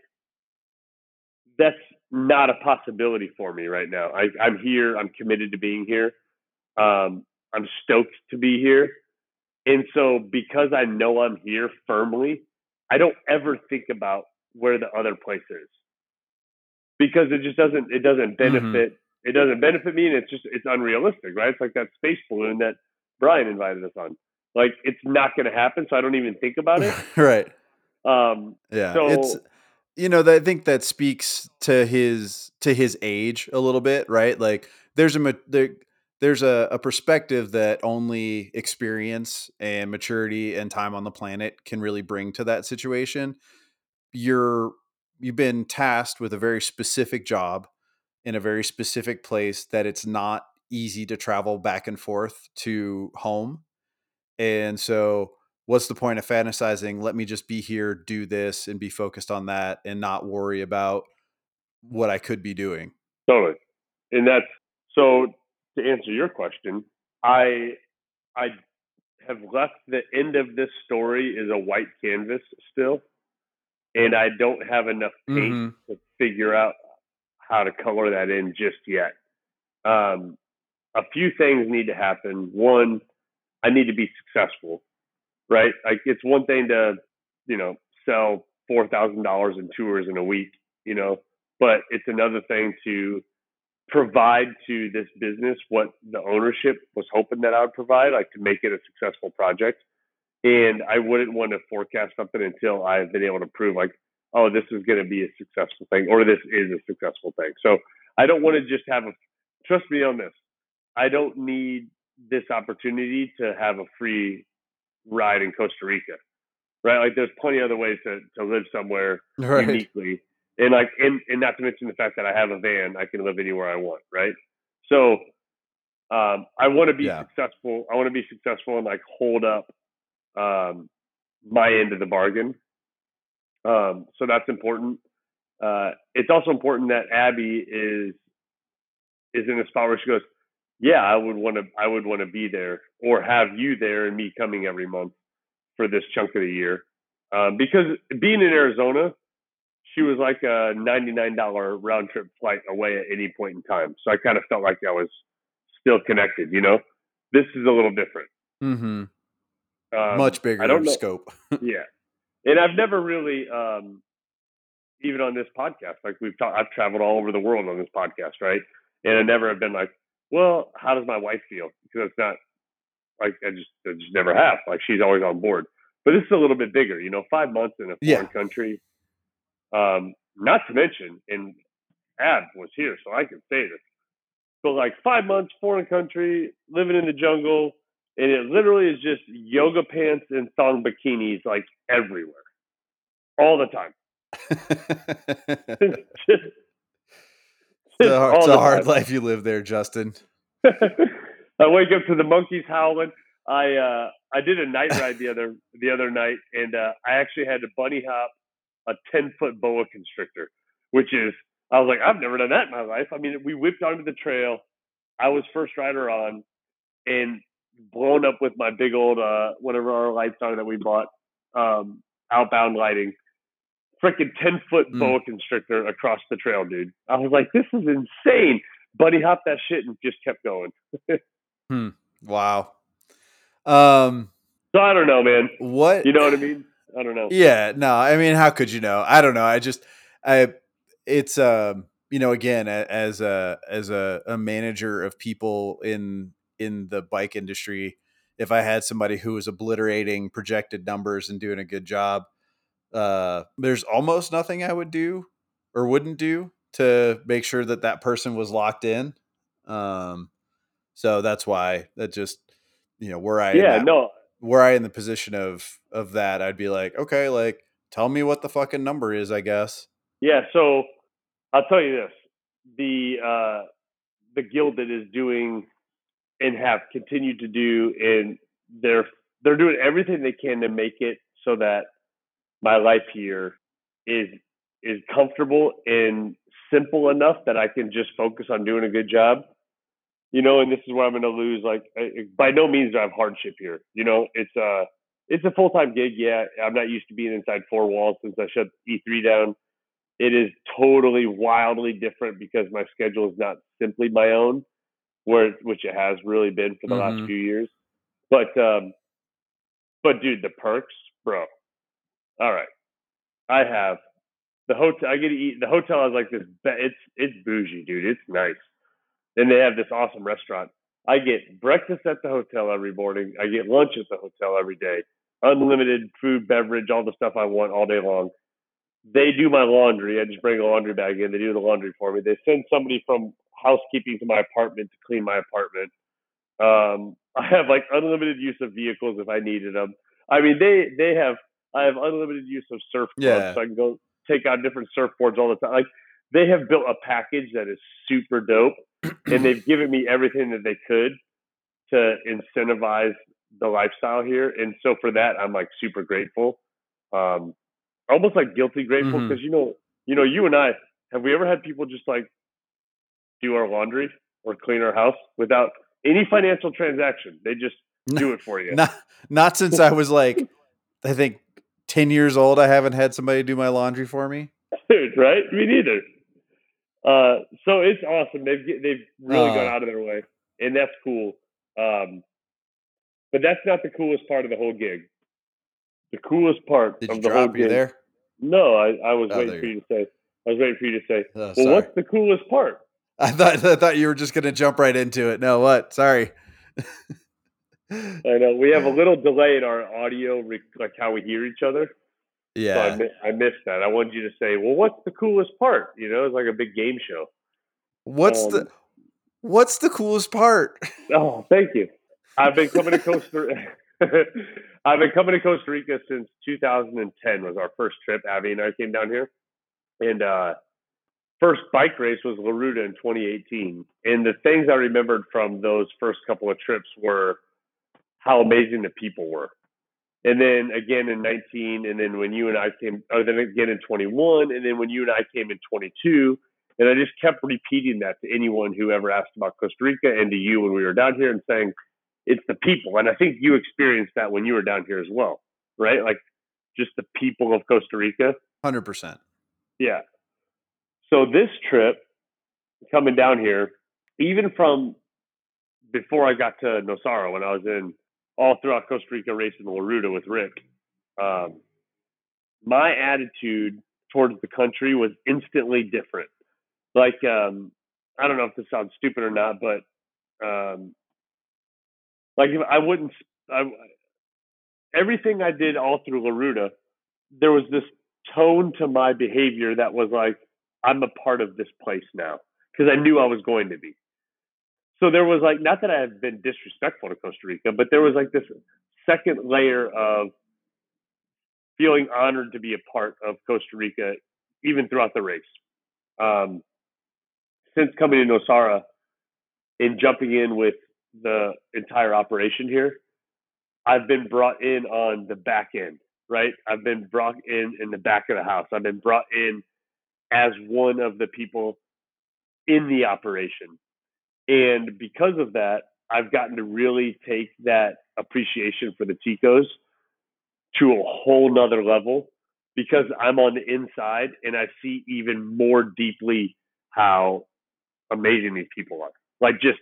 [SPEAKER 3] that's not a possibility for me right now. I, I'm here. I'm committed to being here. Um, I'm stoked to be here. And so, because I know I'm here firmly, I don't ever think about where the other place is because it just doesn't. It doesn't benefit. It doesn't benefit me, and it's just it's unrealistic, right? It's like that space balloon that Brian invited us on. Like it's not going to happen, so I don't even think about it.
[SPEAKER 2] right.
[SPEAKER 3] Um,
[SPEAKER 2] Yeah.
[SPEAKER 3] So-
[SPEAKER 2] it's you know, I think that speaks to his to his age a little bit, right? Like there's a there, there's a, a perspective that only experience and maturity and time on the planet can really bring to that situation. You're you've been tasked with a very specific job in a very specific place that it's not easy to travel back and forth to home. And so what's the point of fantasizing let me just be here do this and be focused on that and not worry about what i could be doing
[SPEAKER 3] Totally. And that's so to answer your question, I I have left the end of this story is a white canvas still. And I don't have enough paint
[SPEAKER 2] Mhm.
[SPEAKER 3] to figure out how to color that in just yet. Um, a few things need to happen. One, I need to be successful, right? Like it's one thing to, you know, sell four thousand dollars in tours in a week, you know, but it's another thing to provide to this business what the ownership was hoping that I would provide, like to make it a successful project. And I wouldn't want to forecast something until I've been able to prove like, oh, this is going to be a successful thing, or this is a successful thing. So I don't want to just have a. Trust me on this. I don't need this opportunity to have a free ride in Costa Rica, right? Like, there's plenty of other ways to to live somewhere
[SPEAKER 2] Right.
[SPEAKER 3] uniquely, and like, and and not to mention the fact that I have a van, I can live anywhere I want, right? So, um, I want to be
[SPEAKER 2] Yeah.
[SPEAKER 3] successful. I want to be successful and like hold up um, my end of the bargain. Um, so that's important. Uh, it's also important that Abby is is in a spot where she goes, yeah, I would want to, I would want to be there, or have you there, and me coming every month for this chunk of the year. Um, because being in Arizona, she was like a ninety nine dollar round trip flight away at any point in time. So I kind of felt like I was still connected. You know, this is a little different.
[SPEAKER 2] hmm
[SPEAKER 3] Um,
[SPEAKER 2] Much bigger
[SPEAKER 3] I don't know.
[SPEAKER 2] scope.
[SPEAKER 3] yeah, and I've never really, um, even on this podcast, like we've talked, I've traveled all over the world on this podcast, right? And I never have been like, well, how does my wife feel? Because it's not like I just, I just never have. Like she's always on board. But this is a little bit bigger, you know, five months in a
[SPEAKER 2] Yeah.
[SPEAKER 3] foreign country. Um, not to mention, and Ab was here, so I can say this. But like five months, foreign country, living in the jungle, and it literally is just yoga pants and thong bikinis like everywhere, all the time. just,
[SPEAKER 2] it's a, hard- it's a hard
[SPEAKER 3] time.
[SPEAKER 2] life you live there, Justin.
[SPEAKER 3] I wake up to the monkeys howling. I uh, I did a night ride the other the other night, and uh, I actually had to bunny hop a ten foot boa constrictor, which is I was like I've never done that in my life. I mean, we whipped onto the trail. I was first rider on, and blown up with my big old uh, whatever our lights are that we bought, um, outbound lighting. Freaking ten foot
[SPEAKER 2] Mm.
[SPEAKER 3] boa constrictor across the trail, dude. I was like, this is insane. Buddy hopped that shit and just kept going. hmm.
[SPEAKER 2] Wow. Um,
[SPEAKER 3] So I don't know, man.
[SPEAKER 2] what?
[SPEAKER 3] You know what I mean? I don't know.
[SPEAKER 2] Yeah, no, I mean, how could you know? I don't know. I just, I, it's, um, you know, again, as a as a, a manager of people in in the bike industry, if I had somebody who was obliterating projected numbers and doing a good job, uh, there's almost nothing I would do or wouldn't do to make sure that that person was locked in. Um, so that's why that just, you know, where I
[SPEAKER 3] Yeah,
[SPEAKER 2] that
[SPEAKER 3] no,
[SPEAKER 2] were I in the position of of that, I'd be like, okay, like tell me what the fucking number is, I guess.
[SPEAKER 3] yeah. So I'll tell you this: the uh, the guild that is doing and have continued to do, and they're they're doing everything they can to make it so that my life here is is comfortable and simple enough that I can just focus on doing a good job. You know, and this is where I'm going to lose. Like, I, by no means do I have hardship here. You know, it's uh it's a full time gig. Yeah, I'm not used to being inside four walls since I shut E3 down. It is totally wildly different because my schedule is not simply my own, where which it has really been for the
[SPEAKER 2] Mhm.
[SPEAKER 3] last few years. But um, but dude, the perks, bro. All right, I have the hotel. I get to eat. The hotel has like this. It's it's bougie, dude. It's nice. Then they have this awesome restaurant. I get breakfast at the hotel every morning. I get lunch at the hotel every day. Unlimited food, beverage, all the stuff I want all day long. They do my laundry. I just bring a laundry bag in. They do the laundry for me. They send somebody from housekeeping to my apartment to clean my apartment. Um, I have like unlimited use of vehicles if I needed them. I mean, they they have. I have unlimited use of surfboards,
[SPEAKER 2] Yeah.
[SPEAKER 3] so I can go take out different surfboards all the time. Like they have built a package that is super dope, and they've given me everything that they could to incentivize the lifestyle here. And so for that, I'm like super grateful. Um, almost like guilty grateful because you know, you know, you and I have we ever had people just like do our laundry or clean our house without any financial transaction? They just do it for you.
[SPEAKER 2] Not not since I was like, I think ten years old. I haven't had somebody do my laundry for me.
[SPEAKER 3] Dude, right? Me neither. Uh, so it's awesome. They've they've really gone
[SPEAKER 2] Uh.
[SPEAKER 3] out of their way, and that's cool. Um, but that's not the coolest part of the whole gig. The coolest part
[SPEAKER 2] Did
[SPEAKER 3] of the whole gig.
[SPEAKER 2] there?
[SPEAKER 3] No, I, I was
[SPEAKER 2] Oh,
[SPEAKER 3] waiting for
[SPEAKER 2] you
[SPEAKER 3] you to say. I was waiting for you to say.
[SPEAKER 2] Oh,
[SPEAKER 3] Well,
[SPEAKER 2] sorry.
[SPEAKER 3] what's the coolest part?
[SPEAKER 2] I thought I thought you were just gonna jump right into it. No, what? Sorry.
[SPEAKER 3] I know we have a little delay in our audio, like how we hear each other. So I,
[SPEAKER 2] Yeah.
[SPEAKER 3] mi- I missed that. I wanted you to say, "Well, what's the coolest part?" You know, it's like a big game show.
[SPEAKER 2] What's
[SPEAKER 3] Um,
[SPEAKER 2] the What's the coolest part?
[SPEAKER 3] Oh, thank you. I've been coming to Costa. I've been coming to Costa Rica since 2010 was our first trip. Abby and I came down here, and uh, first bike race was La Ruta in 2018. And the things I remembered from those first couple of trips were how amazing the people were. And then again in 19, and then when you and I came, or then again in 21, and then when you and I came in 22, and I just kept repeating that to anyone who ever asked about Costa Rica and to you when we were down here and saying, it's the people. And I think you experienced that when you were down here as well, right? Like just the people of Costa Rica.
[SPEAKER 2] Hundred percent.
[SPEAKER 3] Yeah. So this trip coming down here, even from before I got to Nosara, when I was in all throughout Costa Rica racing La Ruta with Rick, um, my attitude towards the country was instantly different. Like, um, I don't know if this sounds stupid or not, but um, like I wouldn't, I, everything I did all through La Ruta, there was this tone to my behavior that was like, I'm a part of this place now because I knew I was going to be. So there was like, not that I have been disrespectful to Costa Rica, but there was like this second layer of feeling honored to be a part of Costa Rica, even throughout the race. Um, since coming to Nosara and jumping in with the entire operation here, I've been brought in on the back end, right? I've been brought in in the back of the house. I've been brought in as one of the people in the operation. And because of that, I've gotten to really take that appreciation for the Ticos to a whole nother level because I'm on the inside and I see even more deeply how amazing these people are. Like just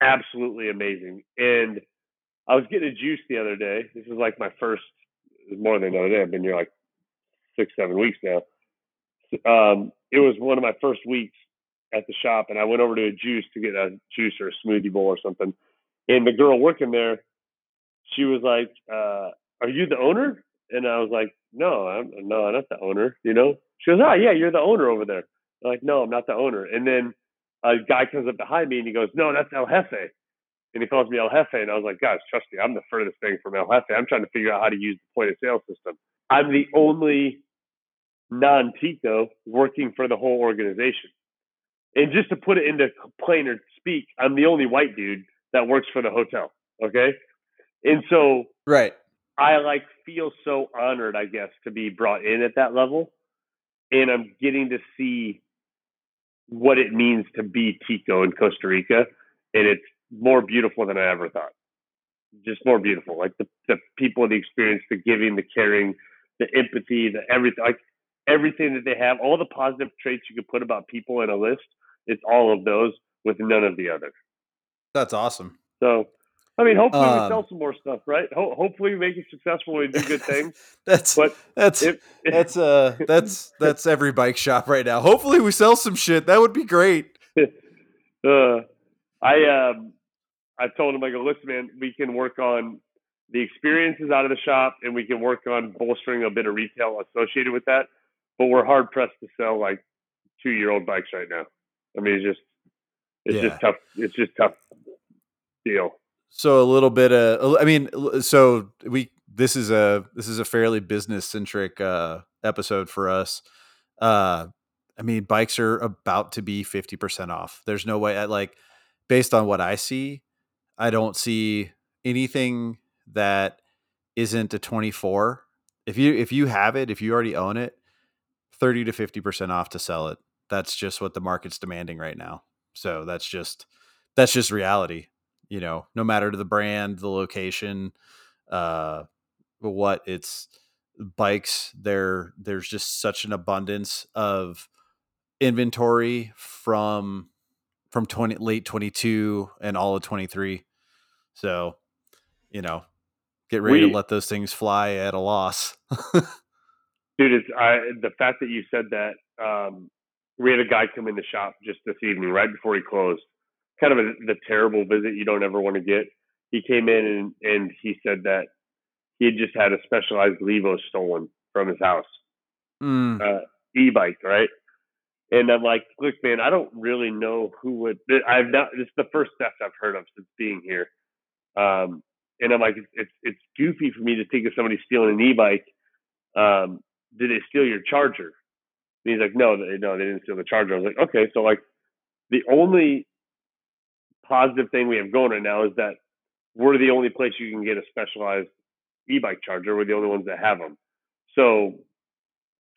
[SPEAKER 3] absolutely amazing. And I was getting a juice the other day. This is like my first, more than the other day. I've been here like six, seven weeks now. Um, it was one of my first weeks at the shop, and I went over to a juice to get a juice or a smoothie bowl or something. And the girl working there, she was like, uh, "Are you the owner?" And I was like, "No, I'm no, I'm not the owner." You know? She goes, "Ah, yeah, you're the owner over there." I'm like, "No, I'm not the owner." And then a guy comes up behind me and he goes, "No, that's El Jefe." And he calls me El Jefe, and I was like, "Guys, trust me, I'm the furthest thing from El Jefe. I'm trying to figure out how to use the point of sale system. I'm the only non-Tico working for the whole organization." And just to put it into plainer speak, I'm the only white dude that works for the hotel. Okay. And so
[SPEAKER 2] Right.
[SPEAKER 3] I like feel so honored, I guess, to be brought in at that level. And I'm getting to see what it means to be Tico in Costa Rica. And it's more beautiful than I ever thought. Just more beautiful. Like the, the people, the experience, the giving, the caring, the empathy, the everything like everything that they have, all the positive traits you could put about people in a list, it's all of those with none of the others.
[SPEAKER 2] That's awesome.
[SPEAKER 3] So I mean, hopefully we
[SPEAKER 2] Um,
[SPEAKER 3] sell some more stuff, right? Ho- hopefully we make it successful and we do good things.
[SPEAKER 2] That's
[SPEAKER 3] But
[SPEAKER 2] that's
[SPEAKER 3] if,
[SPEAKER 2] that's uh that's that's every bike shop right now. Hopefully we sell some shit. That would be great.
[SPEAKER 3] uh, I um, I told him I go, listen, man, we can work on the experiences out of the shop, and we can work on bolstering a bit of retail associated with that. But we're hard pressed to sell like two year old bikes right now. I mean, it's just it's
[SPEAKER 2] Yeah.
[SPEAKER 3] just tough. It's just tough deal.
[SPEAKER 2] So a little bit of I mean so we this is a this is a fairly business centric uh episode for us. Uh I mean bikes are about to be 50% off. There's no way I like based on what I see, I don't see anything that isn't a 24. If you if you have it, if you already own it, 30 to 50% off to sell it. That's just what the market's demanding right now. So that's just that's just reality you know, no matter the brand, the location, uh, what it's bikes, there there's just such an abundance of inventory from from 20 late 22 and all of 23. So, you know, get ready
[SPEAKER 3] We-
[SPEAKER 2] to let those things fly at a loss.
[SPEAKER 3] Dude, it's I, the fact that you said that. Um, we had a guy come in the shop just this evening, right before he closed. Kind of a, the terrible visit you don't ever want to get. he came in and, and he said that he had just had a specialized Levo stolen from his house,
[SPEAKER 2] Mm.
[SPEAKER 3] uh, e-bike, right? And I'm like, look, man, I don't really know who would. I've not. This is the first theft I've heard of since being here. Um, and I'm like, it's, it's it's goofy for me to think of somebody stealing an e-bike. Um, did they steal your charger? And he's like, no, they, no, they didn't steal the charger. I was like, okay, so like, the only positive thing we have going right now is that we're the only place you can get a specialized e-bike charger. We're the only ones that have them. So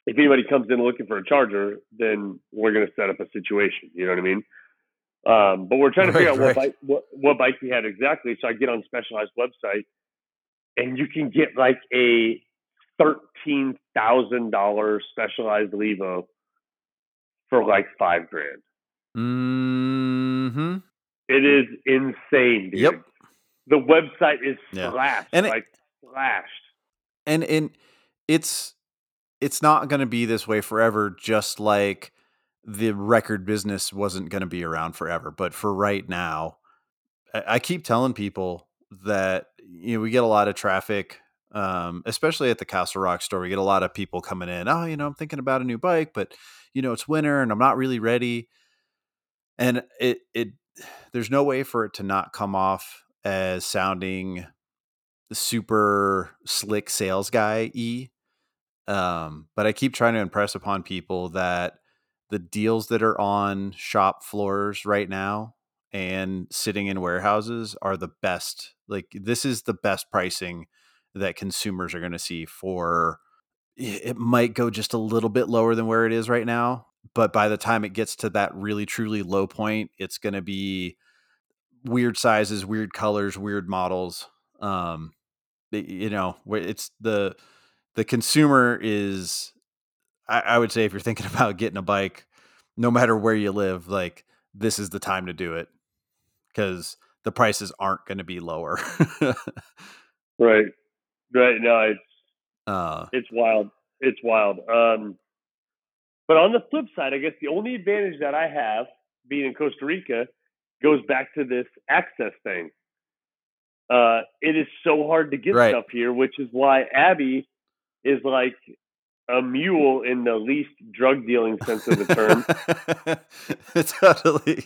[SPEAKER 3] if anybody comes in looking for a charger, then we're going to set up a situation. You know what I mean? Um, but we're trying to figure
[SPEAKER 2] Right,
[SPEAKER 3] out what
[SPEAKER 2] right.
[SPEAKER 3] bike what, what bike we had exactly. So I get on Specialized website, and you can get like a thirteen thousand dollars Specialized Levo for like five grand.
[SPEAKER 2] hmm
[SPEAKER 3] It is insane, dude.
[SPEAKER 2] Yep.
[SPEAKER 3] The website is
[SPEAKER 2] Yeah.
[SPEAKER 3] slashed,
[SPEAKER 2] And it-
[SPEAKER 3] like slashed.
[SPEAKER 2] and and it's it's not going to be this way forever just like the record business wasn't going to be around forever but for right now I, I keep telling people that you know we get a lot of traffic um, especially at the castle rock store we get a lot of people coming in oh you know i'm thinking about a new bike but you know it's winter and i'm not really ready. And it it there's no way for it to not come off as sounding super slick sales guy e um but i keep trying to impress upon people that the deals that are on shop floors right now and sitting in warehouses are the best like this is the best pricing that consumers are going to see for it might go just a little bit lower than where it is right now but by the time it gets to that really truly low point it's going to be weird sizes weird colors weird models um you know it's the the consumer is I, I would say if you're thinking about getting a bike no matter where you live like this is the time to do it because the prices aren't going to be lower
[SPEAKER 3] Right. Right. No, it's
[SPEAKER 2] uh
[SPEAKER 3] it's wild. It's wild. Um, but on the flip side, I guess the only advantage that I have being in Costa Rica goes back to this access thing. Uh, it is so hard to get
[SPEAKER 2] Right.
[SPEAKER 3] stuff here, which is why Abby is like a mule in the least drug dealing sense of the term.
[SPEAKER 2] totally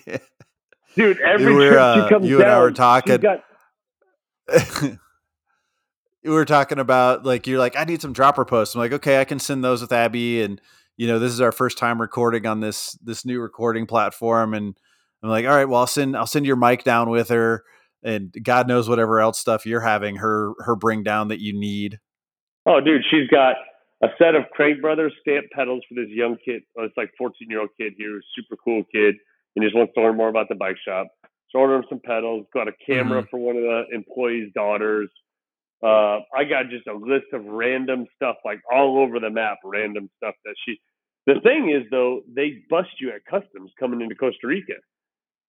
[SPEAKER 3] Dude, every
[SPEAKER 2] We're,
[SPEAKER 3] trip
[SPEAKER 2] uh,
[SPEAKER 3] she comes
[SPEAKER 2] you
[SPEAKER 3] down,
[SPEAKER 2] and I were talking-
[SPEAKER 3] got
[SPEAKER 2] we were talking about like you're like I need some dropper posts. I'm like, okay, I can send those with Abby, and you know this is our first time recording on this this new recording platform, and I'm like, all right, well I'll send I'll send your mic down with her, and God knows whatever else stuff you're having her her bring down that you need.
[SPEAKER 3] Oh, dude, she's got a set of Crank Brothers stamp pedals for this young kid. Oh, it's like 14 year old kid here, super cool kid, and just wants to learn more about the bike shop. So order him some pedals. Got a camera mm-hmm. for one of the employees' daughters. Uh, I got just a list of random stuff, like all over the map, random stuff that she. The thing is, though, they bust you at customs coming into Costa Rica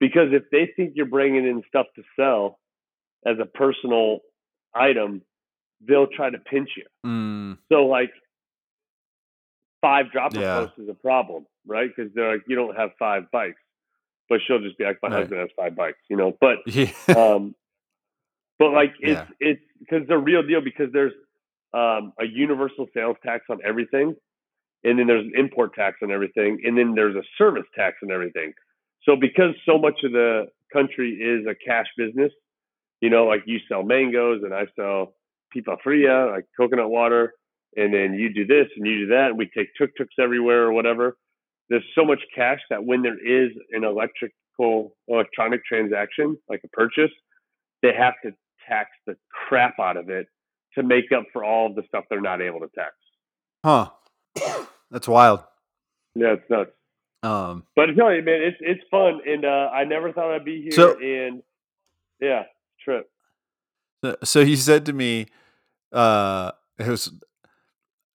[SPEAKER 3] because if they think you're bringing in stuff to sell as a personal item, they'll try to pinch you.
[SPEAKER 2] Mm,
[SPEAKER 3] So like five dropper
[SPEAKER 2] Yeah.
[SPEAKER 3] posts is a problem, right? Because they're like, you don't have five bikes, but she'll just be like, my
[SPEAKER 2] Right.
[SPEAKER 3] husband has five bikes, you know. But
[SPEAKER 2] yeah,
[SPEAKER 3] um, but like it's
[SPEAKER 2] Yeah.
[SPEAKER 3] it's because the real deal because there's um, a universal sales tax on everything, and then there's an import tax on everything, and then there's a service tax on everything. So because so much of the country is a cash business, you know, like you sell mangoes and I sell pipa fria, like coconut water, and then you do this and you do that, and we take tuk tuks everywhere or whatever. There's so much cash that when there is an electrical electronic transaction, like a purchase, they have to tax the crap out of it to make up for all of the stuff they're not able to tax.
[SPEAKER 2] huh? That's wild.
[SPEAKER 3] Yeah, it's nuts.
[SPEAKER 2] Um,
[SPEAKER 3] But I tell you, man, it's it's fun, and uh, I never thought I'd be here.
[SPEAKER 2] So-
[SPEAKER 3] and yeah, trip.
[SPEAKER 2] So- he said to me, uh, it was,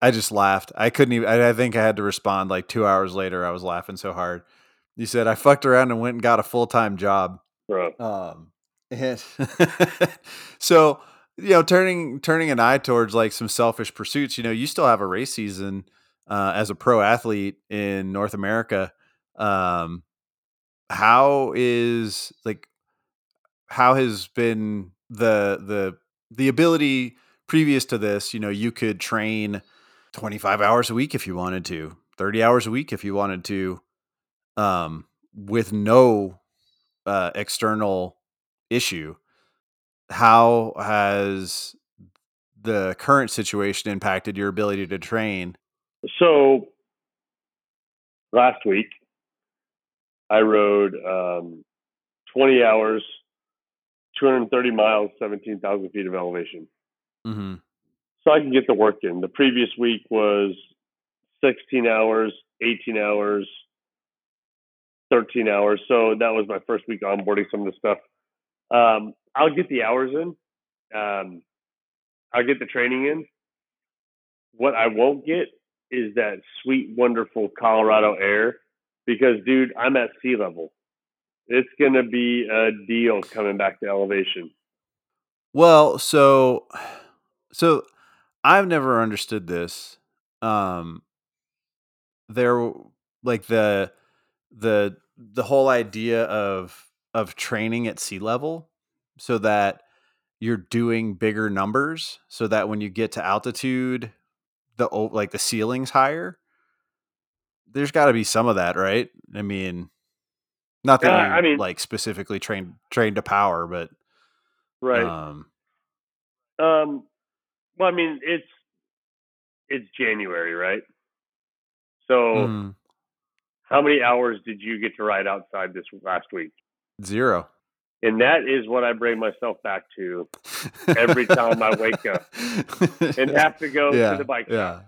[SPEAKER 2] I just laughed. I couldn't even, I, I think I had to respond like two hours later. I was laughing so hard. He said, I fucked around and went and got a full time job.
[SPEAKER 3] Bro.
[SPEAKER 2] Um, and so, you know, turning, turning an eye towards like some selfish pursuits, you know, you still have a race season, uh, as a pro athlete in North America. Um, how is like, how has been the the the ability previous to this, you know, you could train 25 hours a week if you wanted to, 30 hours a week if you wanted to, um, with no uh, external issue. How has the current situation impacted your ability to train?
[SPEAKER 3] So last week, I rode um, 20 hours, 230 miles, 17,000 feet of elevation.
[SPEAKER 2] Mm-hmm.
[SPEAKER 3] So I can get the work in. The previous week was 16 hours, 18 hours, 13 hours. So that was my first week onboarding some of the stuff. Um, I'll get the hours in. Um, I'll get the training in. What I won't get is that sweet, wonderful Colorado air because, dude, I'm at sea level. It's going to be a deal coming back to elevation.
[SPEAKER 2] Well, so so I've never understood this. Um there like the the the whole idea of of training at sea level so that you're doing bigger numbers so that when you get to altitude the like the ceiling's higher there's got to be some of that right i mean not that
[SPEAKER 3] Yeah,
[SPEAKER 2] you're
[SPEAKER 3] I mean-
[SPEAKER 2] like specifically trained trained to power but
[SPEAKER 3] Right.
[SPEAKER 2] um
[SPEAKER 3] Um, well, I mean, it's it's January, right? So,
[SPEAKER 2] mm,
[SPEAKER 3] how many hours did you get to ride outside this last week?
[SPEAKER 2] Zero
[SPEAKER 3] And that is what I bring myself back to Every time I wake up and have to go
[SPEAKER 2] yeah
[SPEAKER 3] to the bike shop.
[SPEAKER 2] yeah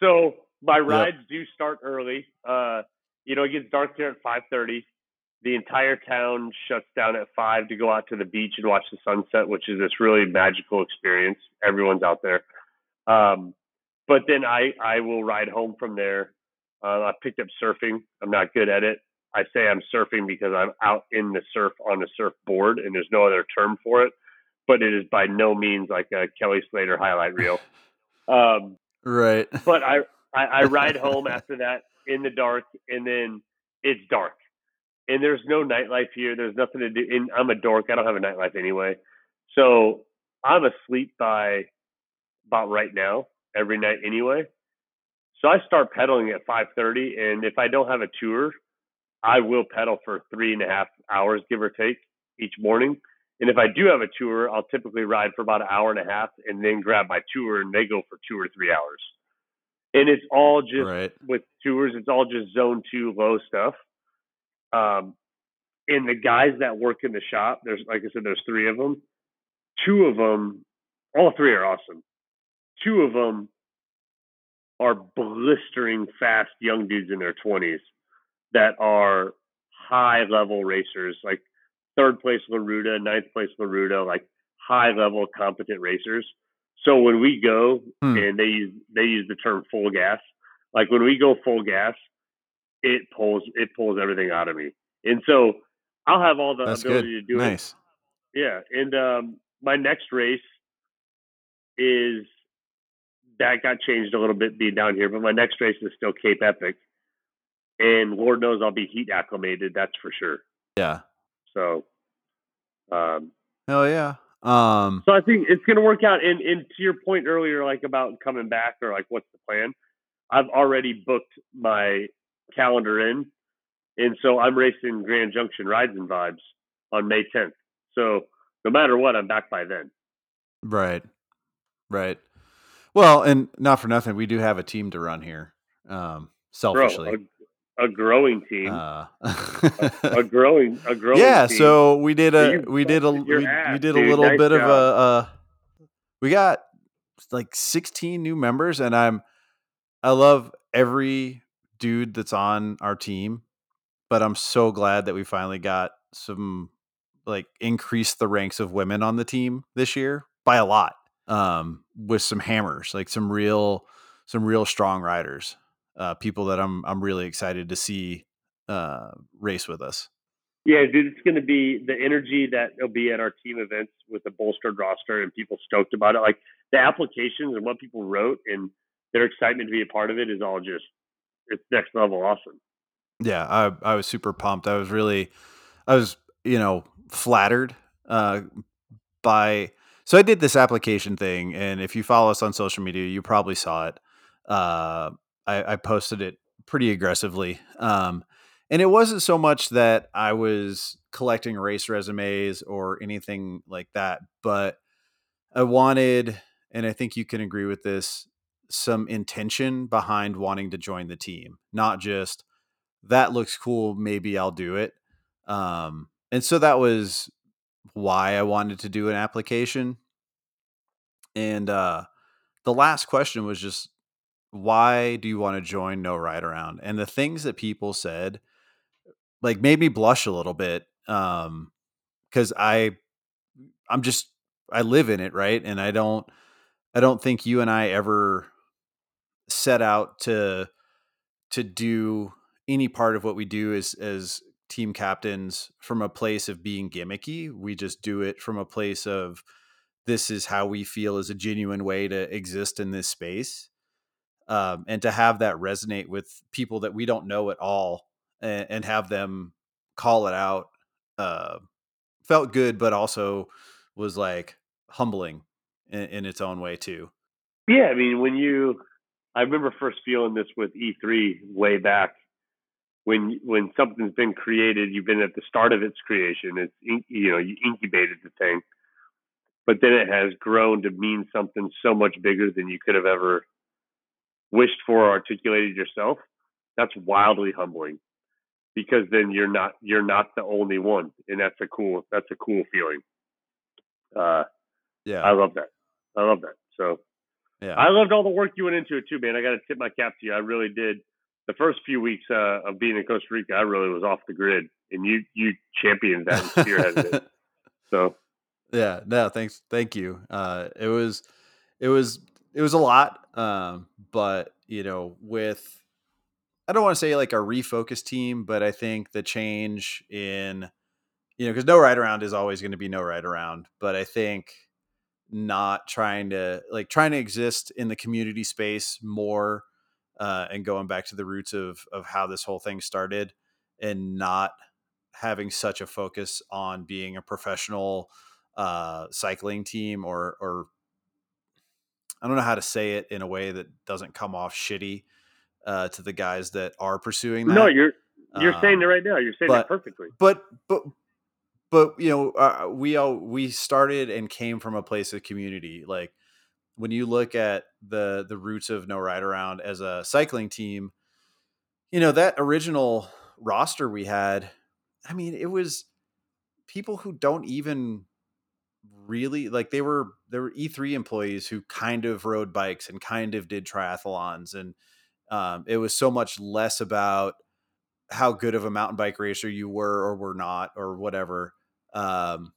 [SPEAKER 3] So my rides do start early. Uh, you know, it gets dark here at five thirty. The entire town shuts down at five to go out to the beach and watch the sunset, which is this really magical experience. Everyone's out there. Um, but then I I will ride home from there. Uh, I picked up surfing. I'm not good at it. I say I'm surfing because I'm out in the surf on a surfboard, and there's no other term for it. But it is by no means like a Kelly Slater highlight reel. Um,
[SPEAKER 2] right
[SPEAKER 3] but I, I I ride home after that in the dark, and then it's dark, and there's no nightlife here. There's nothing to do. And I'm a dork. I don't have a nightlife anyway, so I'm asleep by about right now every night anyway. So I start pedaling at 5:30, and if I don't have a tour, I will pedal for three and a half hours, give or take, each morning. And if I do have a tour, I'll typically ride for about an hour and a half, and then grab my tour, and they go for two or three hours. And it's all just
[SPEAKER 2] right
[SPEAKER 3] with tours, it's all just zone two low stuff. Um, and the guys that work in the shop, there's like I said, there's three of them. Two of them, all three are awesome. Two of them are blistering fast young dudes in their 20s that are high level racers, like third place La Ruta, ninth place La Ruta, like high level competent racers. So when we go
[SPEAKER 2] Hmm.
[SPEAKER 3] and they use they use the term full gas, like when we go full gas, it pulls it pulls everything out of me. And so I'll have all the
[SPEAKER 2] that's good
[SPEAKER 3] ability to do it
[SPEAKER 2] nice
[SPEAKER 3] yeah, and um, my next race is that got changed a little bit being down here, but my next race is still Cape Epic, and Lord knows I'll be heat acclimated. That's for sure.
[SPEAKER 2] yeah
[SPEAKER 3] So, um,
[SPEAKER 2] hell yeah um
[SPEAKER 3] so I think it's going to work out. And, and to your point earlier, like about coming back or like what's the plan? I've already booked my calendar in, and so I'm racing Grand Junction Rides and Vibes on May 10th. So no matter what, I'm back by then.
[SPEAKER 2] Right. Right. Well, and not for nothing, we do have a team to run here. Um selfishly.
[SPEAKER 3] a, a growing team.
[SPEAKER 2] uh,
[SPEAKER 3] a growing a growing
[SPEAKER 2] yeah,
[SPEAKER 3] team.
[SPEAKER 2] so we did a we did a we, we
[SPEAKER 3] ass,
[SPEAKER 2] did a
[SPEAKER 3] dude.
[SPEAKER 2] little
[SPEAKER 3] Nice
[SPEAKER 2] bit of
[SPEAKER 3] job.
[SPEAKER 2] a uh we got like 16 new members and I'm I love every dude that's on our team, but I'm so glad that we finally got some like increased the ranks of women on the team this year by a lot. Um with some hammers, like some real some real strong riders. Uh people that I'm I'm really excited to see uh race with us.
[SPEAKER 3] yeah, dude, it's going to be the energy that will be at our team events with the bolstered roster and people stoked about it. Like the applications and what people wrote and their excitement to be a part of it is all just it's next level awesome.
[SPEAKER 2] Yeah, I I was super pumped. I was really I was, you know, flattered uh by so I did this application thing, and if you follow us on social media, you probably saw it. Uh, I, I posted it pretty aggressively. Um, and it wasn't so much that I was collecting race resumes or anything like that, but I wanted, and I think you can agree with this, some intention behind wanting to join the team, not just that looks cool, maybe I'll do it. Um, and so that was why I wanted to do an application. And uh, the last question was just, why do you want to join No Ride Around? And the things that people said, like, made me blush a little bit, um, because I, I'm just, I live in it, right? And I don't, I don't think you and I ever set out to, to do any part of what we do as as team captains from a place of being gimmicky. We just do it from a place of this is how we feel is a genuine way to exist in this space. Um, and to have that resonate with people that we don't know at all and, and have them call it out uh, felt good, but also was like humbling in, in its own way too.
[SPEAKER 3] Yeah, I mean, when you, I remember first feeling this with E3 way back when when something's been created, you've been at the start of its creation. It's you know you incubated the thing, but then it has grown to mean something so much bigger than you could have ever wished for or articulated yourself. That's wildly humbling because then you're not you're not the only one, and that's a cool that's a cool feeling. Uh,
[SPEAKER 2] yeah,
[SPEAKER 3] I love that. I love that. So
[SPEAKER 2] yeah,
[SPEAKER 3] I loved all the work you went into it too, man. I got to tip my cap to you. I really did the first few weeks uh, of being in Costa Rica, I really was off the grid, and you you championed that and spearheaded it. So
[SPEAKER 2] yeah, no, thanks, thank you. Uh, it was it was it was a lot, um, but you know, with I don't want to say like a refocused team, but I think the change in you know because no ride around is always going to be no ride around, but I think not trying to like trying to exist in the community space more uh, and going back to the roots of of how this whole thing started and not having such a focus on being a professional uh, cycling team or or I don't know how to say it in a way that doesn't come off shitty uh, to the guys that are pursuing that.
[SPEAKER 3] No, you're you're um, saying it
[SPEAKER 2] um,
[SPEAKER 3] right now. You're saying
[SPEAKER 2] but,
[SPEAKER 3] it perfectly.
[SPEAKER 2] But but but you know uh, we all we started and came from a place of community like when you look at the the roots of No Ride Around as a cycling team, you know that original roster we had. I mean, it was people who don't even really like they were there were E3 employees who kind of rode bikes and kind of did triathlons and um, it was so much less about how good of a mountain bike racer you were or were not or whatever um,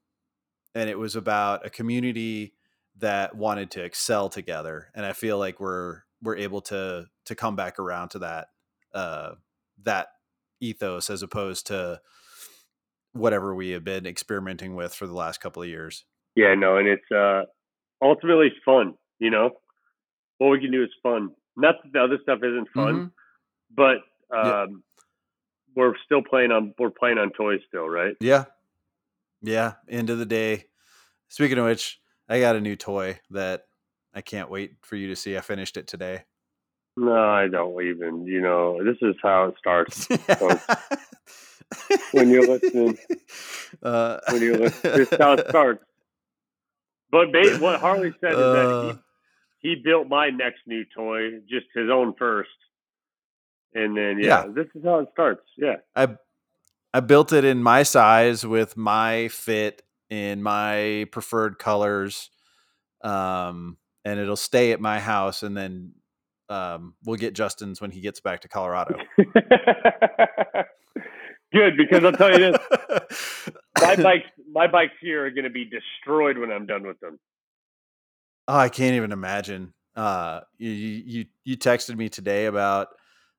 [SPEAKER 2] and it was about a community that wanted to excel together and i feel like we're we're able to to come back around to that uh that ethos as opposed to whatever we have been experimenting with for the last couple of years
[SPEAKER 3] yeah no and it's uh ultimately it's fun you know what we can do is fun not that the other stuff isn't fun mm-hmm. but um we're still playing on we're playing on toys still right
[SPEAKER 2] yeah yeah end of the day speaking of which I got a new toy that I can't wait for you to see. I finished it today.
[SPEAKER 3] No, I don't even. You know, this is how it starts. when you listen, uh, when you listen, this is how it starts. But ba- what Harley said is uh, that he, he built my next new toy, just his own first, and then yeah, yeah, this is how it starts. Yeah,
[SPEAKER 2] I I built it in my size with my fit in my preferred colors. Um, and it'll stay at my house and then um, we'll get Justin's when he gets back to Colorado.
[SPEAKER 3] Good, because I'll tell you this. my bikes my bikes here are gonna be destroyed when I'm done with them.
[SPEAKER 2] Oh, I can't even imagine. Uh, you you you texted me today about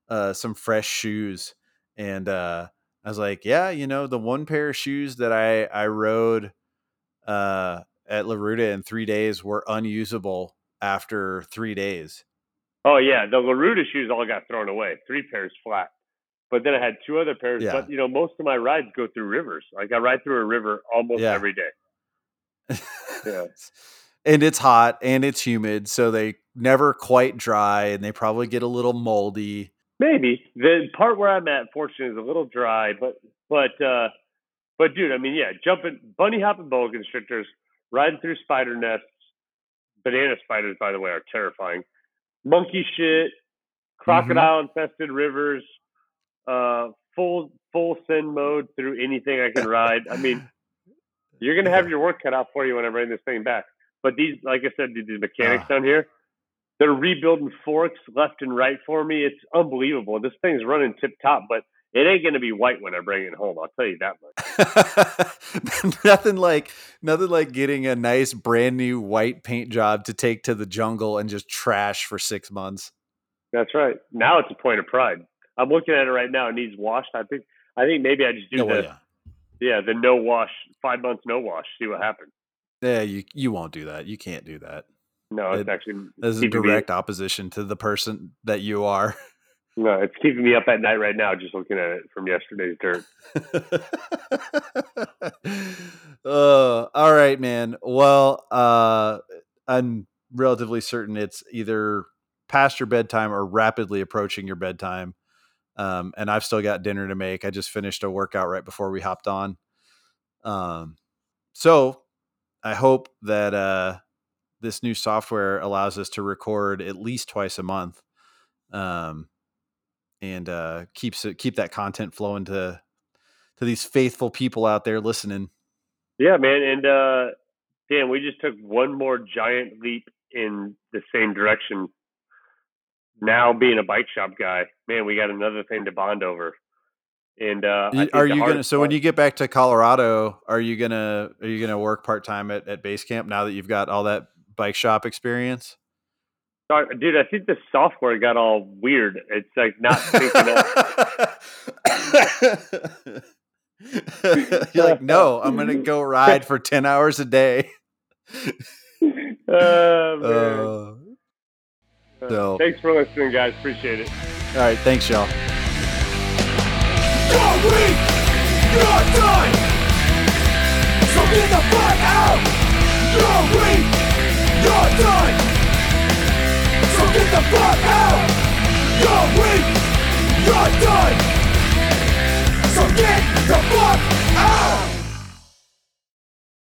[SPEAKER 2] uh, some fresh shoes, and uh, I was like, yeah, you know, the one pair of shoes that I I rode uh, at La Ruta in three days were unusable after three days.
[SPEAKER 3] Oh yeah, the La Ruta shoes all got thrown away. Three pairs flat. But then I had two other pairs. Yeah. But you know, most of my rides go through rivers. Like I ride through a river almost yeah. every day. Yeah.
[SPEAKER 2] and it's hot and it's humid, so they never quite dry and they probably get a little moldy.
[SPEAKER 3] Maybe the part where I'm at, fortunately, is a little dry, but but uh, but dude, I mean, yeah, jumping bunny hopping boa constrictors, riding through spider nests. Banana spiders, by the way, are terrifying. Monkey shit, crocodile infested rivers, uh, full full send mode through anything I can ride. I mean, you're gonna have your work cut out for you when I bring this thing back. But these, like I said, these mechanics
[SPEAKER 2] Ah.
[SPEAKER 3] down here, they're rebuilding forks left and right for me. It's unbelievable. This thing's running tip top, but it ain't gonna be white when I bring it home. I'll tell you that much.
[SPEAKER 2] nothing like nothing like getting a nice brand new white paint job to take to the jungle and just trash for six months.
[SPEAKER 3] That's right. Now it's a point of pride. I'm looking at it right now. It needs washed. I think. I think maybe I just do the
[SPEAKER 2] well, yeah.
[SPEAKER 3] yeah the no wash five months no wash. See what happens.
[SPEAKER 2] Yeah, you you won't do that. You can't do that.
[SPEAKER 3] No, it's
[SPEAKER 2] It-
[SPEAKER 3] actually
[SPEAKER 2] This is
[SPEAKER 3] keeping me-
[SPEAKER 2] direct opposition to the person that you are.
[SPEAKER 3] no, it's keeping me up at night right now just looking at it from yesterday's dirt.
[SPEAKER 2] uh, all right, man. Well, uh, I'm relatively certain it's either past your bedtime or rapidly approaching your bedtime. Um, and I've still got dinner to make. I just finished a workout right before we hopped on. Um, so I hope that uh, this new software allows us to record at least twice a month. Um, and uh, keeps it keep that content flowing to to these faithful people out there listening.
[SPEAKER 3] Yeah, man, and uh, Dan, we just took one more giant leap in the same direction. Now being a bike shop guy, man, we got another thing to bond over. And uh, I
[SPEAKER 2] Y-
[SPEAKER 3] think
[SPEAKER 2] are you gonna so when you get back to Colorado, are you gonna are you gonna work part time at, at base camp now that you've got all that bike shop experience?
[SPEAKER 3] Dude, I think the software got all weird. It's like not syncing up.
[SPEAKER 2] You're like, no, I'm gonna go ride for ten hours a day.
[SPEAKER 3] Oh, man.
[SPEAKER 2] Uh,
[SPEAKER 3] Uh,
[SPEAKER 2] so
[SPEAKER 3] thanks for listening, guys. Appreciate it.
[SPEAKER 2] All right, thanks, y'all.
[SPEAKER 1] You're done. So get the fuck out. You're done. So get the fuck out. You're done. So get the fuck out.